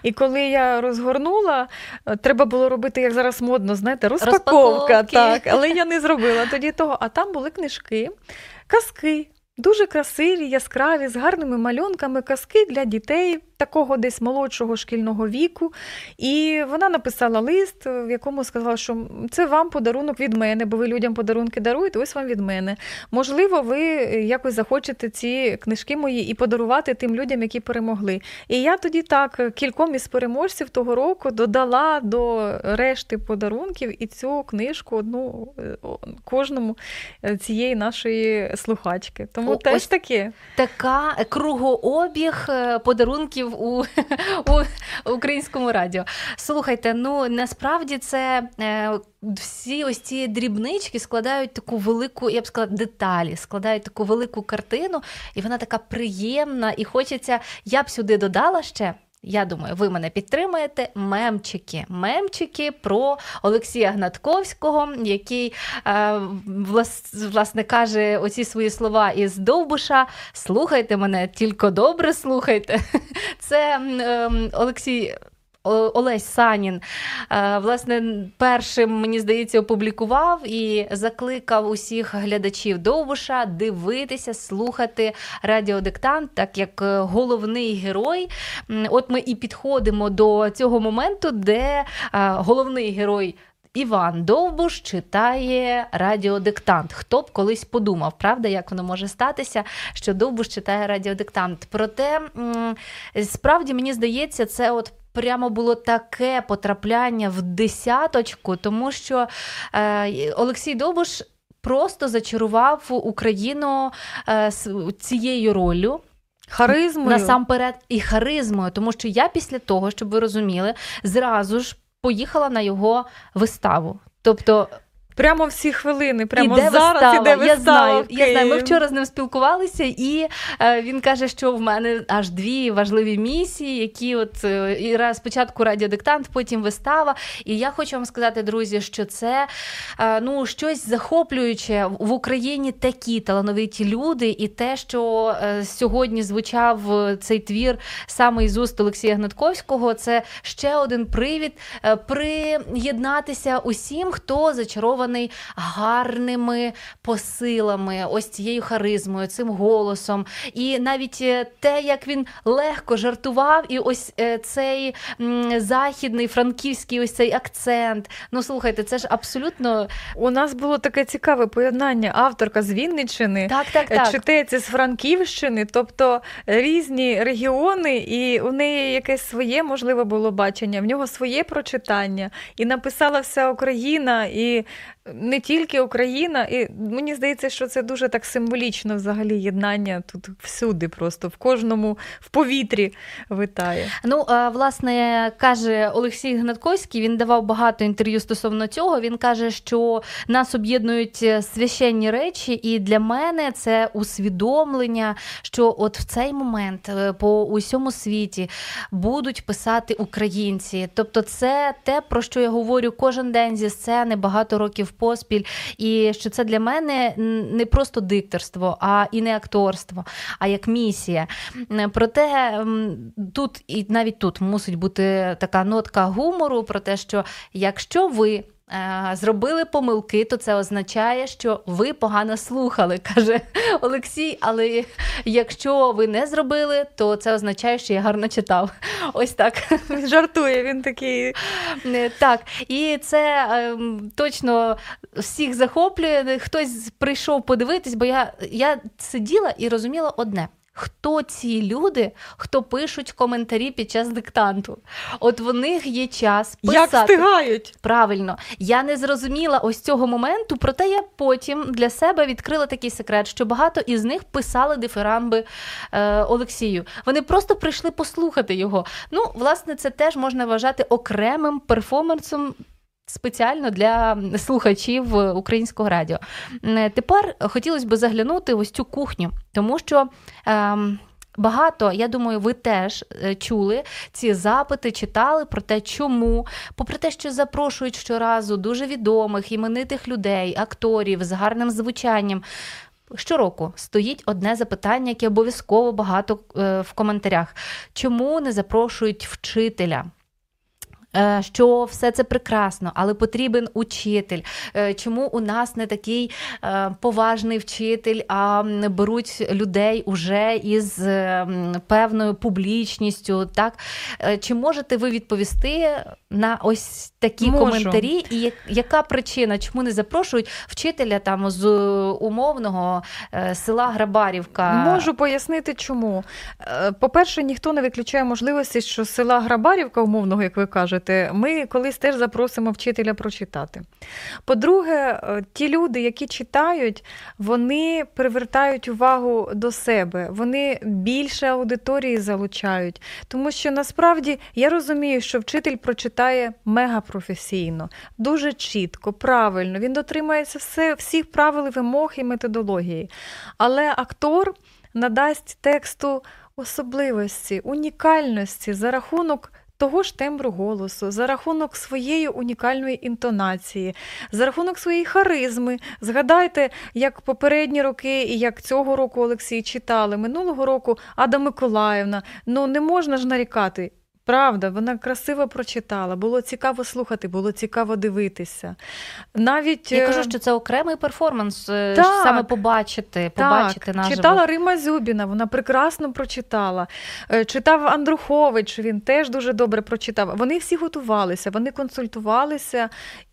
І коли я розгорнула, е, треба було робити, як зараз модно, знаєте, розпаковка. так, Але я не зробила тоді того. А там були книжки, казки, дуже красиві, яскраві, з гарними малюнками, казки для дітей такого десь молодшого шкільного віку. І вона написала лист, в якому сказала, що це вам подарунок від мене, бо ви людям подарунки даруєте, ось вам від мене. Можливо, ви якось захочете ці книжки мої і подарувати тим людям, які перемогли. І я тоді так кільком із переможців того року додала до решти подарунків і цю книжку одну е, кожному е, цієї нашої слухачки. Тому О, теж таке. Така кругообіг е, подарунків у [LAUGHS] у українському радіо. Слухайте, ну насправді це е, всі ось ці дрібнички складають таку велику, я б сказала, деталі, складають таку велику картину, і вона така приємна, і хочеться, я б сюди додала ще. Я думаю, ви мене підтримаєте. Мемчики. Мемчики про Олексія Гнатковського, який е, власне каже оці свої слова із Довбуша. Слухайте мене, тільки добре слухайте. [LAUGHS] Це е, Олексій Олесь Санін, е, власне, першим, мені здається, опублікував і закликав усіх глядачів Довбуша дивитися, слухати радіодиктант, так як е, головний герой. От ми і підходимо до цього моменту, де е, головний герой. Іван Довбуш читає радіодиктант. Хто б колись подумав, правда, як воно може статися, що Довбуш читає радіодиктант. Проте справді мені здається, це от прямо було таке потрапляння в десяточку, тому що е, Олексій Довбуш просто зачарував Україну е, цією роллю. Харизмою. насамперед і харизмою, тому що я після того, щоб ви розуміли, зразу ж поїхала на його виставу. Тобто Прямо всі хвилини, прямо іде зараз вистава. іде вистава. Я знаю, я знаю. Ми вчора з ним спілкувалися, і е, він каже, що в мене аж дві важливі місії, які от е, і раз спочатку радіодиктант, потім вистава. І я хочу вам сказати, друзі, що це е, ну щось захоплююче в Україні такі талановиті люди, і те, що е, сьогодні звучав цей твір саме із уст Олексія Гнатковського, це ще один привід е, приєднатися усім, хто зачарований налаштований гарними посилами, ось цією харизмою, цим голосом. І навіть е, те, як він легко жартував, і ось е, цей західний франківський ось цей акцент. Ну слухайте, це ж абсолютно у нас було таке цікаве поєднання. Авторка з Вінниччини, так, так, так. читається з Франківщини, тобто різні регіони, і у неї якесь своє можливе було бачення, в нього своє прочитання, і написала вся Україна, і не тільки Україна, і мені здається, що це дуже так символічно взагалі єднання тут всюди, просто в кожному в повітрі витає. Ну, власне, каже Олексій Гнатковський, він давав багато інтерв'ю стосовно цього. Він каже, що нас об'єднують священні речі, і для мене це усвідомлення, що от в цей момент е, по усьому світі будуть писати українці. Тобто, це те, про що я говорю кожен день зі сцени багато років поспіль, і що це для мене не просто дикторство, а і не акторство, а як місія. Проте тут і навіть тут мусить бути така нотка гумору про те, що якщо ви. Е, зробили помилки, то це означає, що ви погано слухали, [LAUGHS] каже Олексій. Але якщо ви не зробили, то це означає, що я гарно читав. [LAUGHS] Ось так. [LAUGHS] Жартує він такий. Е, так, і це ем, точно всіх захоплює. Хтось прийшов подивитись, бо я, я сиділа і розуміла одне хто ці люди, хто пишуть коментарі під час диктанту. От в них є час писати. Як встигають? Правильно, я не зрозуміла ось цього моменту, проте я потім для себе відкрила такий секрет, що багато із них писали дифирамби е, Олексію. Вони просто прийшли послухати його. Ну, власне, це теж можна вважати окремим перформансом спеціально для слухачів українського радіо. Тепер хотілося б заглянути ось цю кухню, тому що. Ем, Багато, я думаю, ви теж е, чули ці запити, читали про те, чому, попри те, що запрошують щоразу дуже відомих, іменитих людей, акторів з гарним звучанням. Щороку стоїть одне запитання, яке обов'язково багато е, в коментарях. Чому не запрошують вчителя? Е, що все це прекрасно, але потрібен учитель. Е, чому у нас не такий е, поважний вчитель, а беруть людей уже із певною публічністю? Так чи можете ви відповісти на ось такі Можу. коментарі? І яка причина, чому не запрошують вчителя там з умовного села Грабарівка? Можу пояснити, чому. По-перше, ніхто не виключає можливості, що села Грабарівка, умовного, як ви кажете кажете, ми колись теж запросимо вчителя прочитати. По-друге, е, ті люди, які читають, вони привертають увагу до себе, вони більше аудиторії залучають. Тому що насправді я розумію, що вчитель прочитає мегапрофесійно, дуже чітко, правильно, він дотримається все, всіх правил, вимог і методології. Але актор надасть тексту особливості, унікальності за рахунок того ж тембру голосу, за рахунок своєї унікальної інтонації, за рахунок своєї харизми. Згадайте, як попередні роки і як цього року Олексій читали минулого року Ада Миколаївна. Ну не можна ж нарікати. Правда, вона красиво прочитала, було цікаво слухати, було цікаво дивитися. Навіть Я кажу, е, що це окремий перформанс, е, так, саме побачити, побачити так. наживо. Читала Рима Зюбіна, вона прекрасно прочитала. Е, читав Андрухович, він теж дуже добре прочитав. Вони всі готувалися, вони консультувалися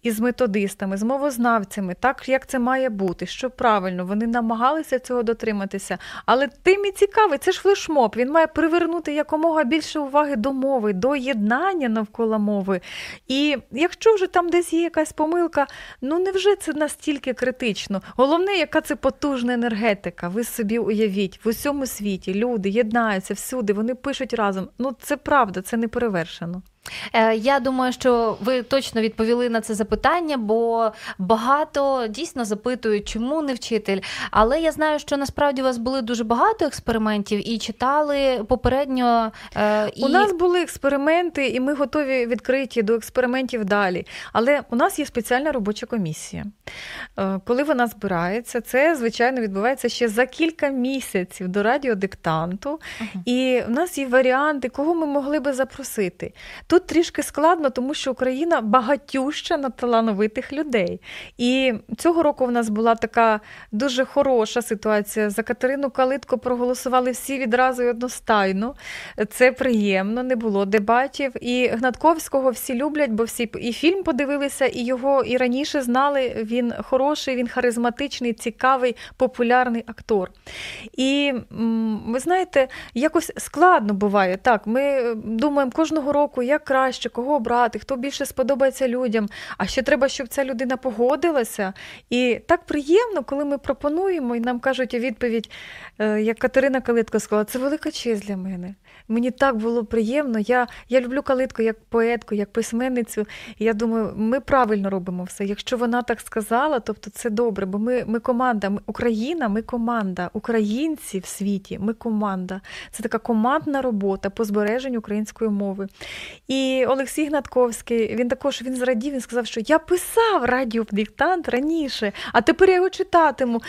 із методистами, з мовознавцями, так як це має бути, що правильно, вони намагалися цього дотриматися. Але тим і цікавий, це ж флешмоб, він має привернути якомога більше уваги до мови, до єднання навколо мови. І якщо вже там десь є якась помилка, ну невже це настільки критично? Головне, яка це потужна енергетика. Ви собі уявіть, в усьому світі люди єднаються всюди, вони пишуть разом. Ну це правда, це не перевершено. Е, я думаю, що ви точно відповіли на це запитання, бо багато дійсно запитують, чому не вчитель. Але я знаю, що насправді у вас були дуже багато експериментів і читали попередньо. Е, і... У нас були експерименти, і ми готові відкриті до експериментів далі. Але у нас є спеціальна робоча комісія. Е, коли вона збирається, це звичайно відбувається ще за кілька місяців до радіодиктанту. Uh-huh. І в нас є варіанти, кого ми могли би запросити. Тут трішки складно, тому що Україна багатюща на талановитих людей. І цього року в нас була така дуже хороша ситуація. За Катерину Калитко проголосували всі відразу і одностайно. Це приємно, не було дебатів. І Гнатковського всі люблять, бо всі і фільм подивилися, і його і раніше знали. Він хороший, він харизматичний, цікавий, популярний актор. І ви знаєте, якось складно буває. Так, ми думаємо кожного року, як краще, кого обрати, хто більше сподобається людям. А ще треба, щоб ця людина погодилася. І так приємно, коли ми пропонуємо, і нам кажуть у відповідь, е, як Катерина Калитко сказала, це велика честь для мене. Мені так було приємно. Я я люблю калитку як поетку, як письменницю. І я думаю, ми правильно робимо все. Якщо вона так сказала, тобто це добре, бо ми ми команда, ми Україна, ми команда, українці в світі, ми команда. Це така командна робота по збереженню української мови. І Олексій Гнатковський, він також він зрадів, він сказав, що я писав радіодиктант раніше, а тепер я його читатиму.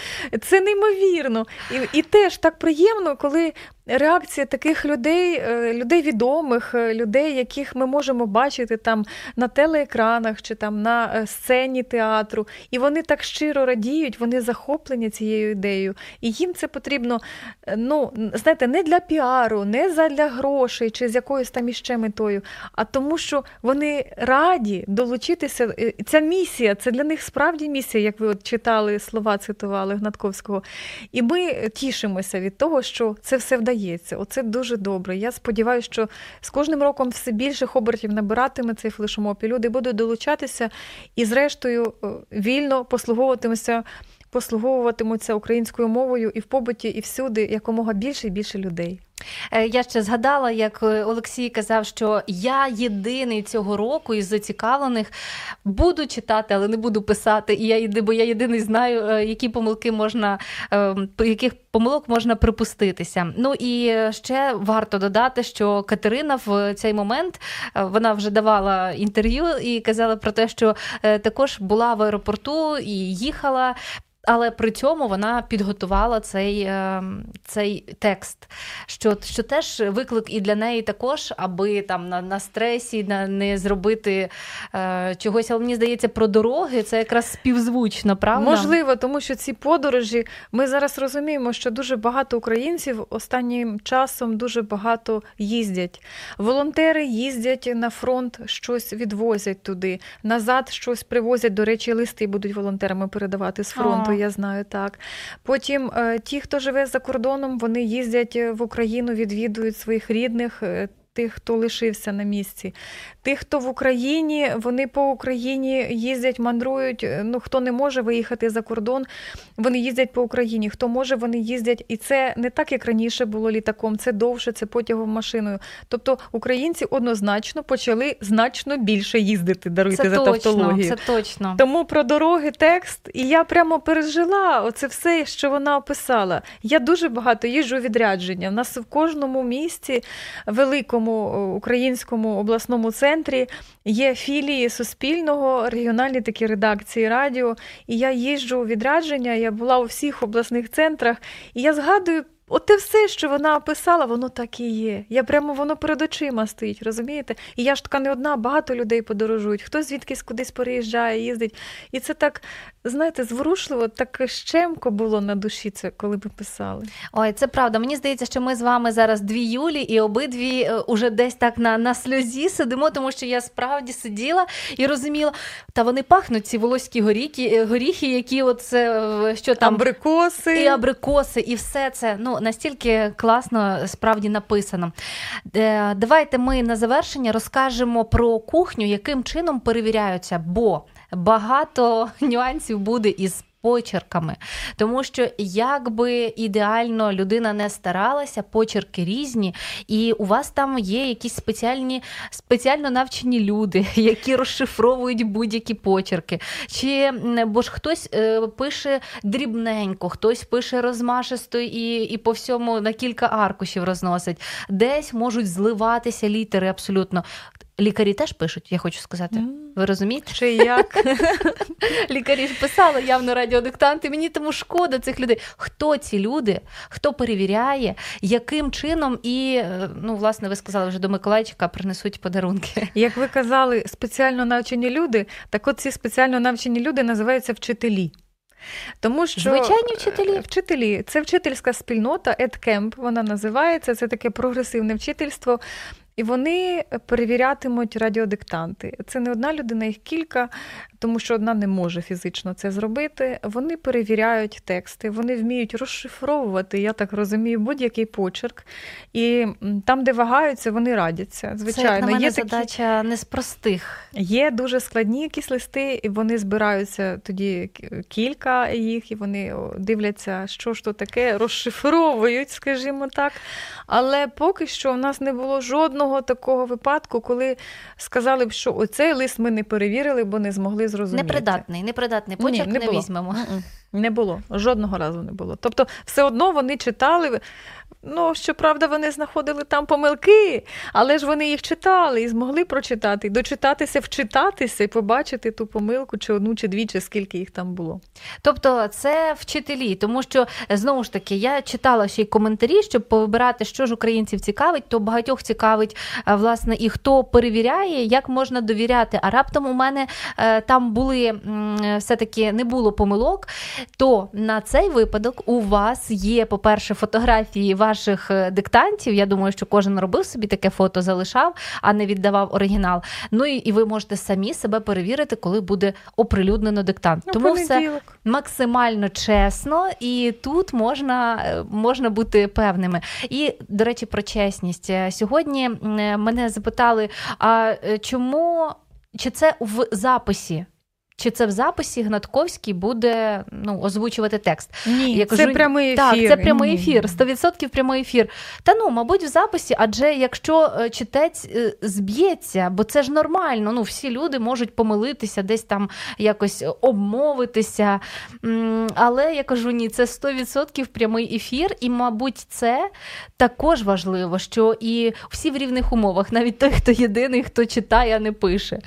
Це неймовірно. І, І теж так приємно, коли реакція таких людей, е, людей відомих, е, людей, яких ми можемо бачити там на телеекранах чи там на е, сцені театру, і вони так щиро радіють, вони захоплені цією ідеєю. І їм це потрібно, ну знаєте, не для піару, не для грошей чи з якоюсь там іще метою, а тому, що вони раді долучитися. Ця місія, це для них справді місія, як ви от читали слова, цитували Гнатковського. І ми тішимося від того, що це все вдає вдається. Оце дуже добре. Я сподіваюся, що з кожним роком все більше обертів набиратиме цей флешмоб, і люди будуть долучатися і, зрештою, е, вільно послуговуватимуться. Послуговуватимуться українською мовою і в побуті, і всюди якомога більше і більше людей. Е, я ще згадала, як е, Олексій казав, що я єдиний цього року із зацікавлених буду читати, але не буду писати. І я бо я єдиний знаю, е, які помилки можна, яких помилок можна припуститися. Ну і ще варто додати, що Катерина в цей момент вона вже давала інтерв'ю і казала про те, що також була в аеропорту і їхала але при цьому вона підготувала цей е, цей текст, що що теж виклик і для неї також, аби там на на стресі на, не зробити е, чогось. Але мені здається, про дороги це якраз співзвучно, правда? Можливо, тому що ці подорожі ми зараз розуміємо, що дуже багато українців останнім часом дуже багато їздять. Волонтери їздять на фронт, щось відвозять туди, назад щось привозять. До речі, листи будуть волонтерами передавати з фронту я знаю так. Потім е, ті, хто живе за кордоном, вони їздять в Україну, відвідують своїх рідних. Е, тих, хто лишився на місці. Тих, хто в Україні, вони по Україні їздять, мандрують. Ну хто не може виїхати за кордон, вони їздять по Україні. Хто може, вони їздять. І це не так, як раніше було літаком, це довше, це потягом машиною. Тобто українці однозначно почали значно більше їздити, даруйте це за точно, тавтологію. Це точно. Тому про дороги текст, і я прямо пережила оце все, що вона описала. Я дуже багато їжджу відрядження. У нас в кожному місті великому українському обласному центрі є філії Суспільного, регіональні такі редакції радіо. І я їжджу у відрядження, я була у всіх обласних центрах, і я згадую. От те все, що вона описала, воно так і є. Я прямо воно перед очима стоїть, розумієте? І я ж така не одна, багато людей подорожують, хтось звідкись кудись переїжджає, їздить. І це так, знаєте, зворушливо, так щемко було на душі, це коли ви писали. Ой, це правда. Мені здається, що ми з вами зараз дві Юлі, і обидві е, уже десь так на на сльозі сидимо, тому що я справді сиділа і розуміла, та вони пахнуть ці волоські горіхи, е, горіхи, які от е, що там абрикоси і абрикоси, і все це. ну, настільки класно справді написано. Е, давайте ми на завершення розкажемо про кухню, яким чином перевіряються, бо багато [LAUGHS] нюансів буде із почерками. Тому що, як би ідеально людина не старалася, почерки різні, і у вас там є якісь спеціальні спеціально навчені люди, [LAUGHS] які розшифровують будь-які почерки. Чи бо ж хтось е, пише дрібненько, хтось пише розмашисто і, і по всьому на кілька аркушів розносить, десь можуть зливатися літери абсолютно. Лікарі теж пишуть, я хочу сказати. Ви розумієте? Чи як? [LAUGHS] Лікарі ж писали явно радіодиктанти. Мені тому шкода цих людей. Хто ці люди, хто перевіряє, яким чином і, е, ну, власне, ви сказали вже до Миколайчика принесуть подарунки. Як ви казали, спеціально навчені люди, так от ці спеціально навчені люди називаються вчителі. Тому що Звичайні вчителі. Вчителі, це вчительська спільнота, EdCamp, вона називається. Це таке прогресивне вчительство. І вони перевірятимуть радіодиктанти. Це не одна людина, їх кілька, тому що одна не може фізично це зробити. Вони перевіряють тексти, вони вміють розшифровувати, я так розумію, будь-який почерк. І там, де вагаються, вони радяться. Звичайно, це, на мене є задача такі... не з простих. Є дуже складні якісь листи, і вони збираються тоді кілька їх, і вони дивляться, що ж то таке, розшифровують, скажімо так. Але поки що в нас не було жодного такого випадку, коли сказали б, що оцей лист ми не перевірили, бо не змогли зрозуміти. Непридатний, непридатний почерк Ні, не, не візьмемо. Не було, жодного разу не було. Тобто, все одно вони читали. Ну, щоправда, вони знаходили там помилки, але ж вони їх читали і змогли прочитати, дочитатися, вчитатися і побачити ту помилку, чи одну, чи дві, чи скільки їх там було. Тобто це вчителі, тому що знову ж таки я читала ще й коментарі, щоб повибирати, що ж українців цікавить, то багатьох цікавить власне і хто перевіряє, як можна довіряти. А раптом у мене е, там були все-таки не було помилок. То на цей випадок у вас є, по-перше, фотографії ваших е, диктантів. Я думаю, що кожен робив собі таке фото, залишав, а не віддавав оригінал. Ну і, і ви можете самі себе перевірити, коли буде оприлюднено диктант. Ну, Тому понеділок. все максимально чесно, і тут можна, е, можна бути певними. І, до речі, про чесність. Е, сьогодні мене запитали: а чому чи це в записі? Чи це в записі Гнатковський буде ну, озвучувати текст? Ні, Я кажу, Це прямий ефір. Так, це прямий ефір, 100% прямий ефір. Та ну, мабуть, в записі, адже якщо е, читець е, зб'ється, бо це ж нормально, ну всі люди можуть помилитися, десь там якось обмовитися. Але я кажу, ні, це 100% прямий ефір, і, мабуть, це також важливо, що і всі в рівних умовах, навіть той, хто єдиний, хто читає, а не пише.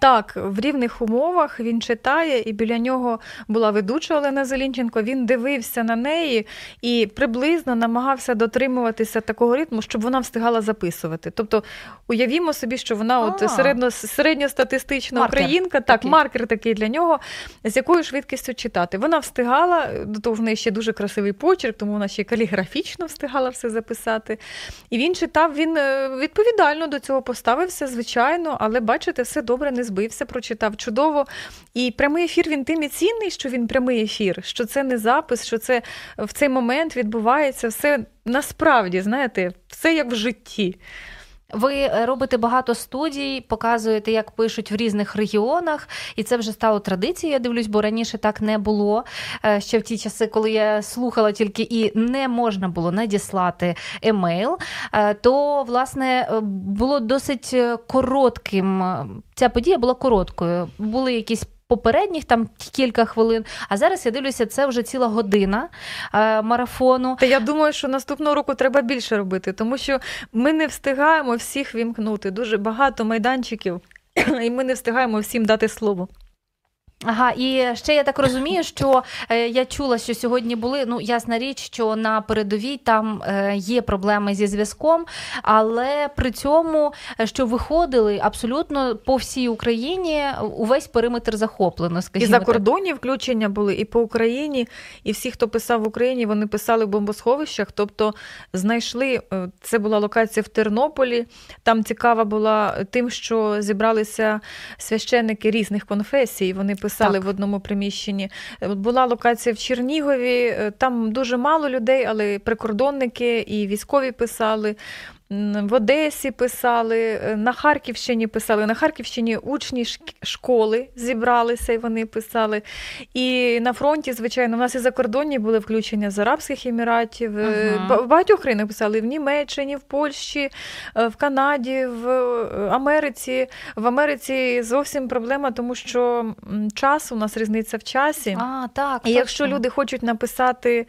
Так, в рівних умовах він читає, і біля нього була ведуча Олена Зелінченко. Він дивився на неї і приблизно намагався дотримуватися такого ритму, щоб вона встигала записувати. Тобто, уявімо собі, що вона от середньо, середньостатистична маркер. українка, так, такий. маркер такий для нього, з якою швидкістю читати. Вона встигала, до того в неї ще дуже красивий почерк, тому вона ще каліграфічно встигала все записати. І він читав, він е, відповідально до цього поставився, звичайно, але бачите, все добре не збився, прочитав чудово. І прямий ефір він тим і цінний, що він прямий ефір, що це не запис, що це в цей момент відбувається все насправді, знаєте, все як в житті. Ви е, робите багато студій, показуєте, як пишуть в різних регіонах, і це вже стало традицією. Я дивлюсь, бо раніше так не було. Е, ще в ті часи, коли я слухала тільки і не можна було надіслати емейл, е, то власне було досить коротким. Ця подія була короткою. Були якісь попередніх там кілька хвилин. А зараз я дивлюся, це вже ціла година е, марафону. Та я думаю, що наступного року треба більше робити, тому що ми не встигаємо всіх вімкнути. Дуже багато майданчиків, [CLEARS THROAT] і ми не встигаємо всім дати слово. Ага, і ще я так розумію, що е, я чула, що сьогодні були. Ну, ясна річ, що на передовій там е, є проблеми зі зв'язком, але при цьому, е, що виходили абсолютно по всій Україні, увесь периметр захоплено. скажімо І за кордоні включення були, і по Україні, і всі, хто писав в Україні, вони писали в бомбосховищах. Тобто знайшли е, це була локація в Тернополі. Там цікава була тим, що зібралися священники різних конфесій. Вони писали так. в одному приміщенні. Е, була локація в Чернігові, е, там дуже мало людей, але прикордонники і військові писали в Одесі писали, е, на Харківщині писали. На Харківщині учні школи зібралися і вони писали. І на фронті, звичайно, у нас і закордонні були включення з Арабських Еміратів. Е, ага. В багатьох країнах писали в Німеччині, в Польщі, е, в Канаді, в Америці. В Америці зовсім проблема, тому що час у нас різниця в часі. А, так, І якщо люди хочуть написати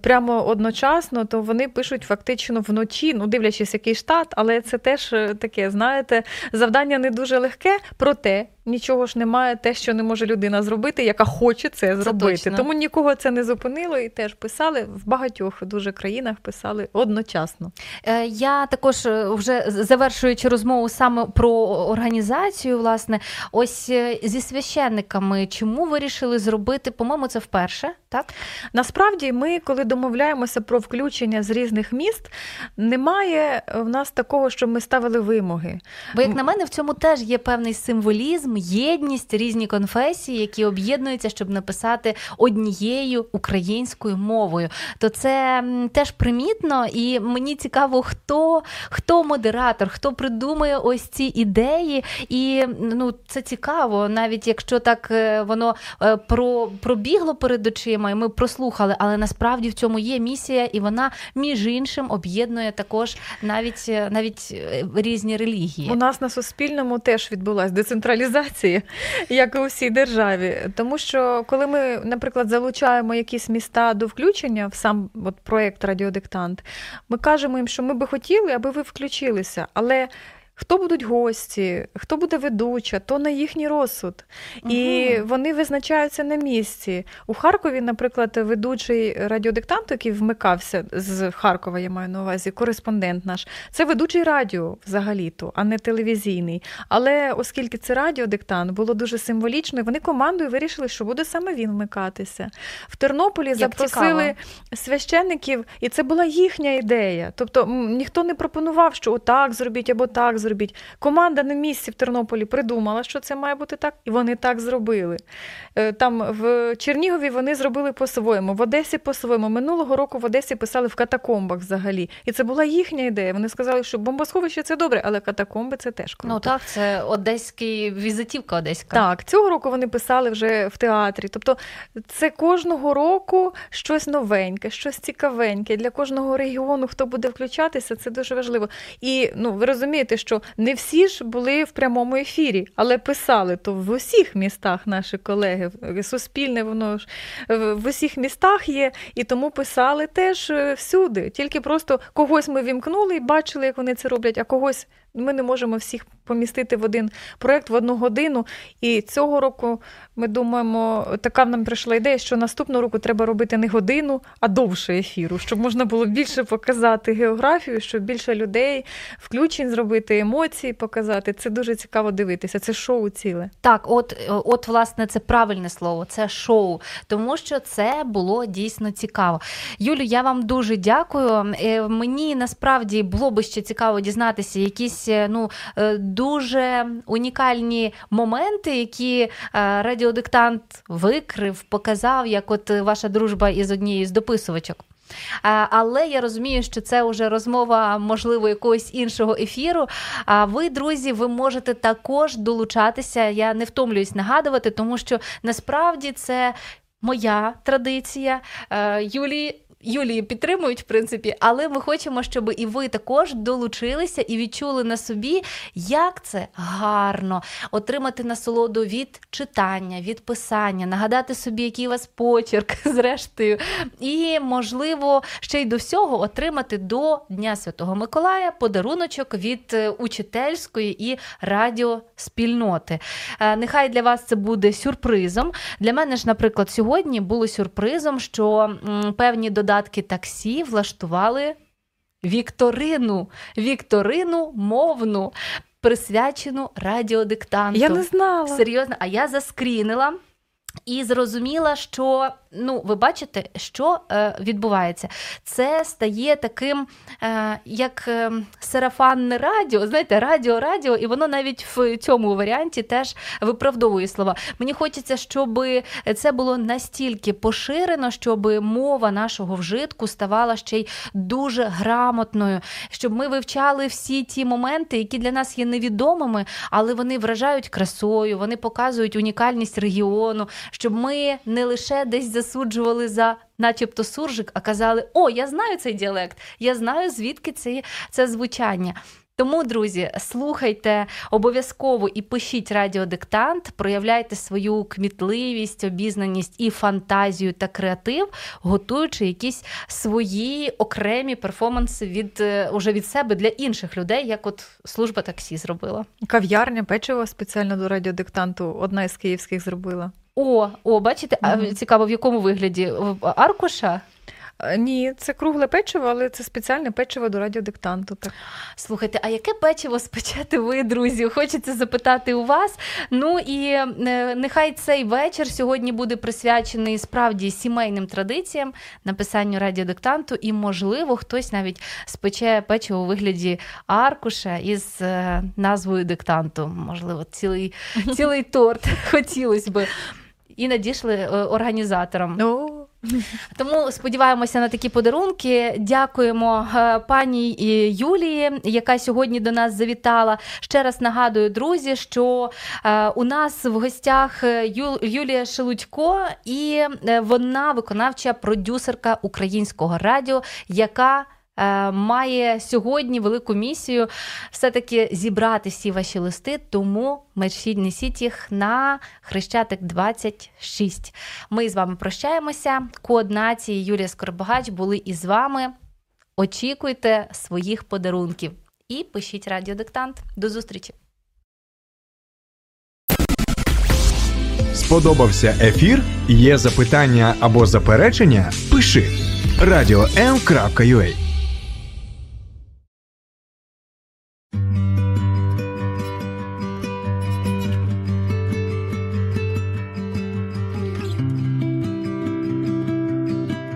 прямо одночасно, то вони пишуть фактично вночі, ну дивлячись який штат, але це теж е, таке, знаєте, завдання не дуже легке, проте нічого ж немає, те, що не може людина зробити, яка хоче це зробити. точно. Тому нікого це не зупинило і теж писали в багатьох дуже країнах писали одночасно. Е, Я також е, вже завершуючи розмову саме про організацію, власне, ось е, зі священниками, чому вирішили зробити? По-моєму, це вперше, так? Насправді, ми, коли домовляємося про включення з різних міст, немає в нас такого, щоб ми ставили вимоги. Бо, як на мене, в цьому теж є певний символізм, єдність, різні конфесії, які об'єднуються, щоб написати однією українською мовою. То це теж примітно, і мені цікаво, хто, хто модератор, хто придумує ось ці ідеї. І ну, це цікаво, навіть якщо так е, воно е, про, пробігло перед очима, і ми прослухали, але насправді в цьому є місія, і вона між іншим об'єднує також навіть, е, навіть різні релігії. У нас на Суспільному теж відбулася децентралізація, як і у всій державі. Тому що коли ми, наприклад, залучаємо якісь міста до включення в сам от, проєкт Радіодиктант, ми кажемо їм, що ми би хотіли, аби ви включилися. Але Хто будуть гості, хто буде ведуча, то на їхній розсуд. І Мгм. вони визначаються на місці. У Харкові, наприклад, ведучий радіодиктант, який вмикався з Харкова, я маю на увазі, кореспондент наш, це ведучий радіо взагалі-то, а не телевізійний. Але оскільки це радіодиктант, було дуже символічно, і вони командою вирішили, що буде саме він вмикатися. В Тернополі запросили цікаво. священників, і це була їхня ідея. Тобто ніхто не пропонував, що отак зробіть або так зробіть. Команда на місці в Тернополі придумала, що це має бути так, і вони так зробили. Е, Там в Чернігові вони зробили по-своєму, в Одесі по-своєму. Минулого року в Одесі писали в катакомбах взагалі. І це була їхня ідея. Вони сказали, що бомбосховище це добре, але катакомби це теж круто. Ну так, це одеський візитівка одеська. Так, цього року вони писали вже в театрі. Тобто це кожного року щось новеньке, щось цікавеньке. Для кожного регіону, хто буде включатися, це дуже важливо. І ну, ви розумієте, що не всі ж були в прямому ефірі, але писали то в усіх містах наші колеги. Суспільне воно ж в в усіх містах є, і тому писали теж е, всюди. Тільки просто когось ми вімкнули і бачили, як вони це роблять, а когось ми не можемо всіх помістити в один проєкт в одну годину. І цього року ми думаємо, така нам прийшла ідея, що наступного року треба робити не годину, а довше ефіру, щоб можна було більше показати географію, щоб більше людей, включень зробити, емоції показати. Це дуже цікаво дивитися. Це шоу ціле. Так, от, от, власне, це правильне слово, це шоу, тому що це було дійсно цікаво. Юлю, я вам дуже дякую. Е, Мені насправді було би ще цікаво дізнатися якісь е, ну, е, дуже унікальні моменти, які е, радіодиктант викрив, показав, як от ваша дружба із однією з дописувачок. Але я розумію, що це вже розмова, можливо, якогось іншого ефіру. А ви, друзі, ви можете також долучатися. Я не втомлююсь нагадувати, тому що насправді це моя традиція. Юлії. Юлії підтримують, в принципі, але ми хочемо, щоб і ви також долучилися і відчули на собі, як це гарно отримати насолоду від читання, від писання, нагадати собі, який у вас почерк, [LAUGHS] зрештою, і, можливо, ще й до всього отримати до Дня Святого Миколая подаруночок від е, учительської і радіоспільноти. Е, Нехай для вас це буде сюрпризом. Для мене ж, наприклад, сьогодні було сюрпризом, що певні додатки таксі влаштували вікторину, вікторину мовну, присвячену радіодиктанту. Я не знала. Серйозно, а я заскрінила. І зрозуміла, що ну, ви бачите, що е, відбувається. Це стає таким, е, як е, сарафанне радіо. Знаєте, радіо, радіо, і воно навіть в цьому варіанті теж виправдовує слова. Мені хочеться, щоб це було настільки поширено, щоб мова нашого вжитку ставала ще й дуже грамотною, щоб ми вивчали всі ті моменти, які для нас є невідомими, але вони вражають красою, вони показують унікальність регіону, щоб ми не лише десь засуджували за. Начебто суржик, а казали: О, я знаю цей діалект, я знаю, звідки це, це звучання. Тому, друзі, слухайте обов'язково і пишіть радіодиктант, проявляйте свою кмітливість, обізнаність і фантазію та креатив, готуючи якісь свої окремі перформанси від е, уже від себе для інших людей, як от служба таксі зробила. Кав'ярня, печиво спеціально до радіодиктанту, одна із київських зробила. О, о, бачите, а цікаво, в якому вигляді В- аркуша? Е, Ні, це кругле печиво, але це спеціальне печиво до радіодиктанту. Так. Слухайте, а яке печиво спечете ви, друзі? Хочеться запитати у вас. Ну і е, нехай цей вечір сьогодні буде присвячений справді сімейним традиціям, написанню радіодиктанту, і, можливо, хтось навіть спече печиво у вигляді аркуша із е, назвою диктанту. Можливо, цілий, [LAUGHS] цілий торт хотілося би. І надійшли е, організаторам. О, Тому сподіваємося на такі подарунки. Дякуємо е, пані е, Юлії, яка сьогодні до нас завітала. Ще раз нагадую, друзі, що у нас в гостях Юлія Шелудько, і вона виконавча продюсерка українського радіо, яка Має сьогодні велику місію все-таки зібрати всі ваші листи, тому несіть їх на Хрещатик 26. Ми з вами прощаємося. Код нації Юлія Скоробагач були із вами. Очікуйте своїх подарунків і пишіть радіодиктант. До зустрічі! Сподобався ефір? Є запитання або заперечення? Пиши радіом.ua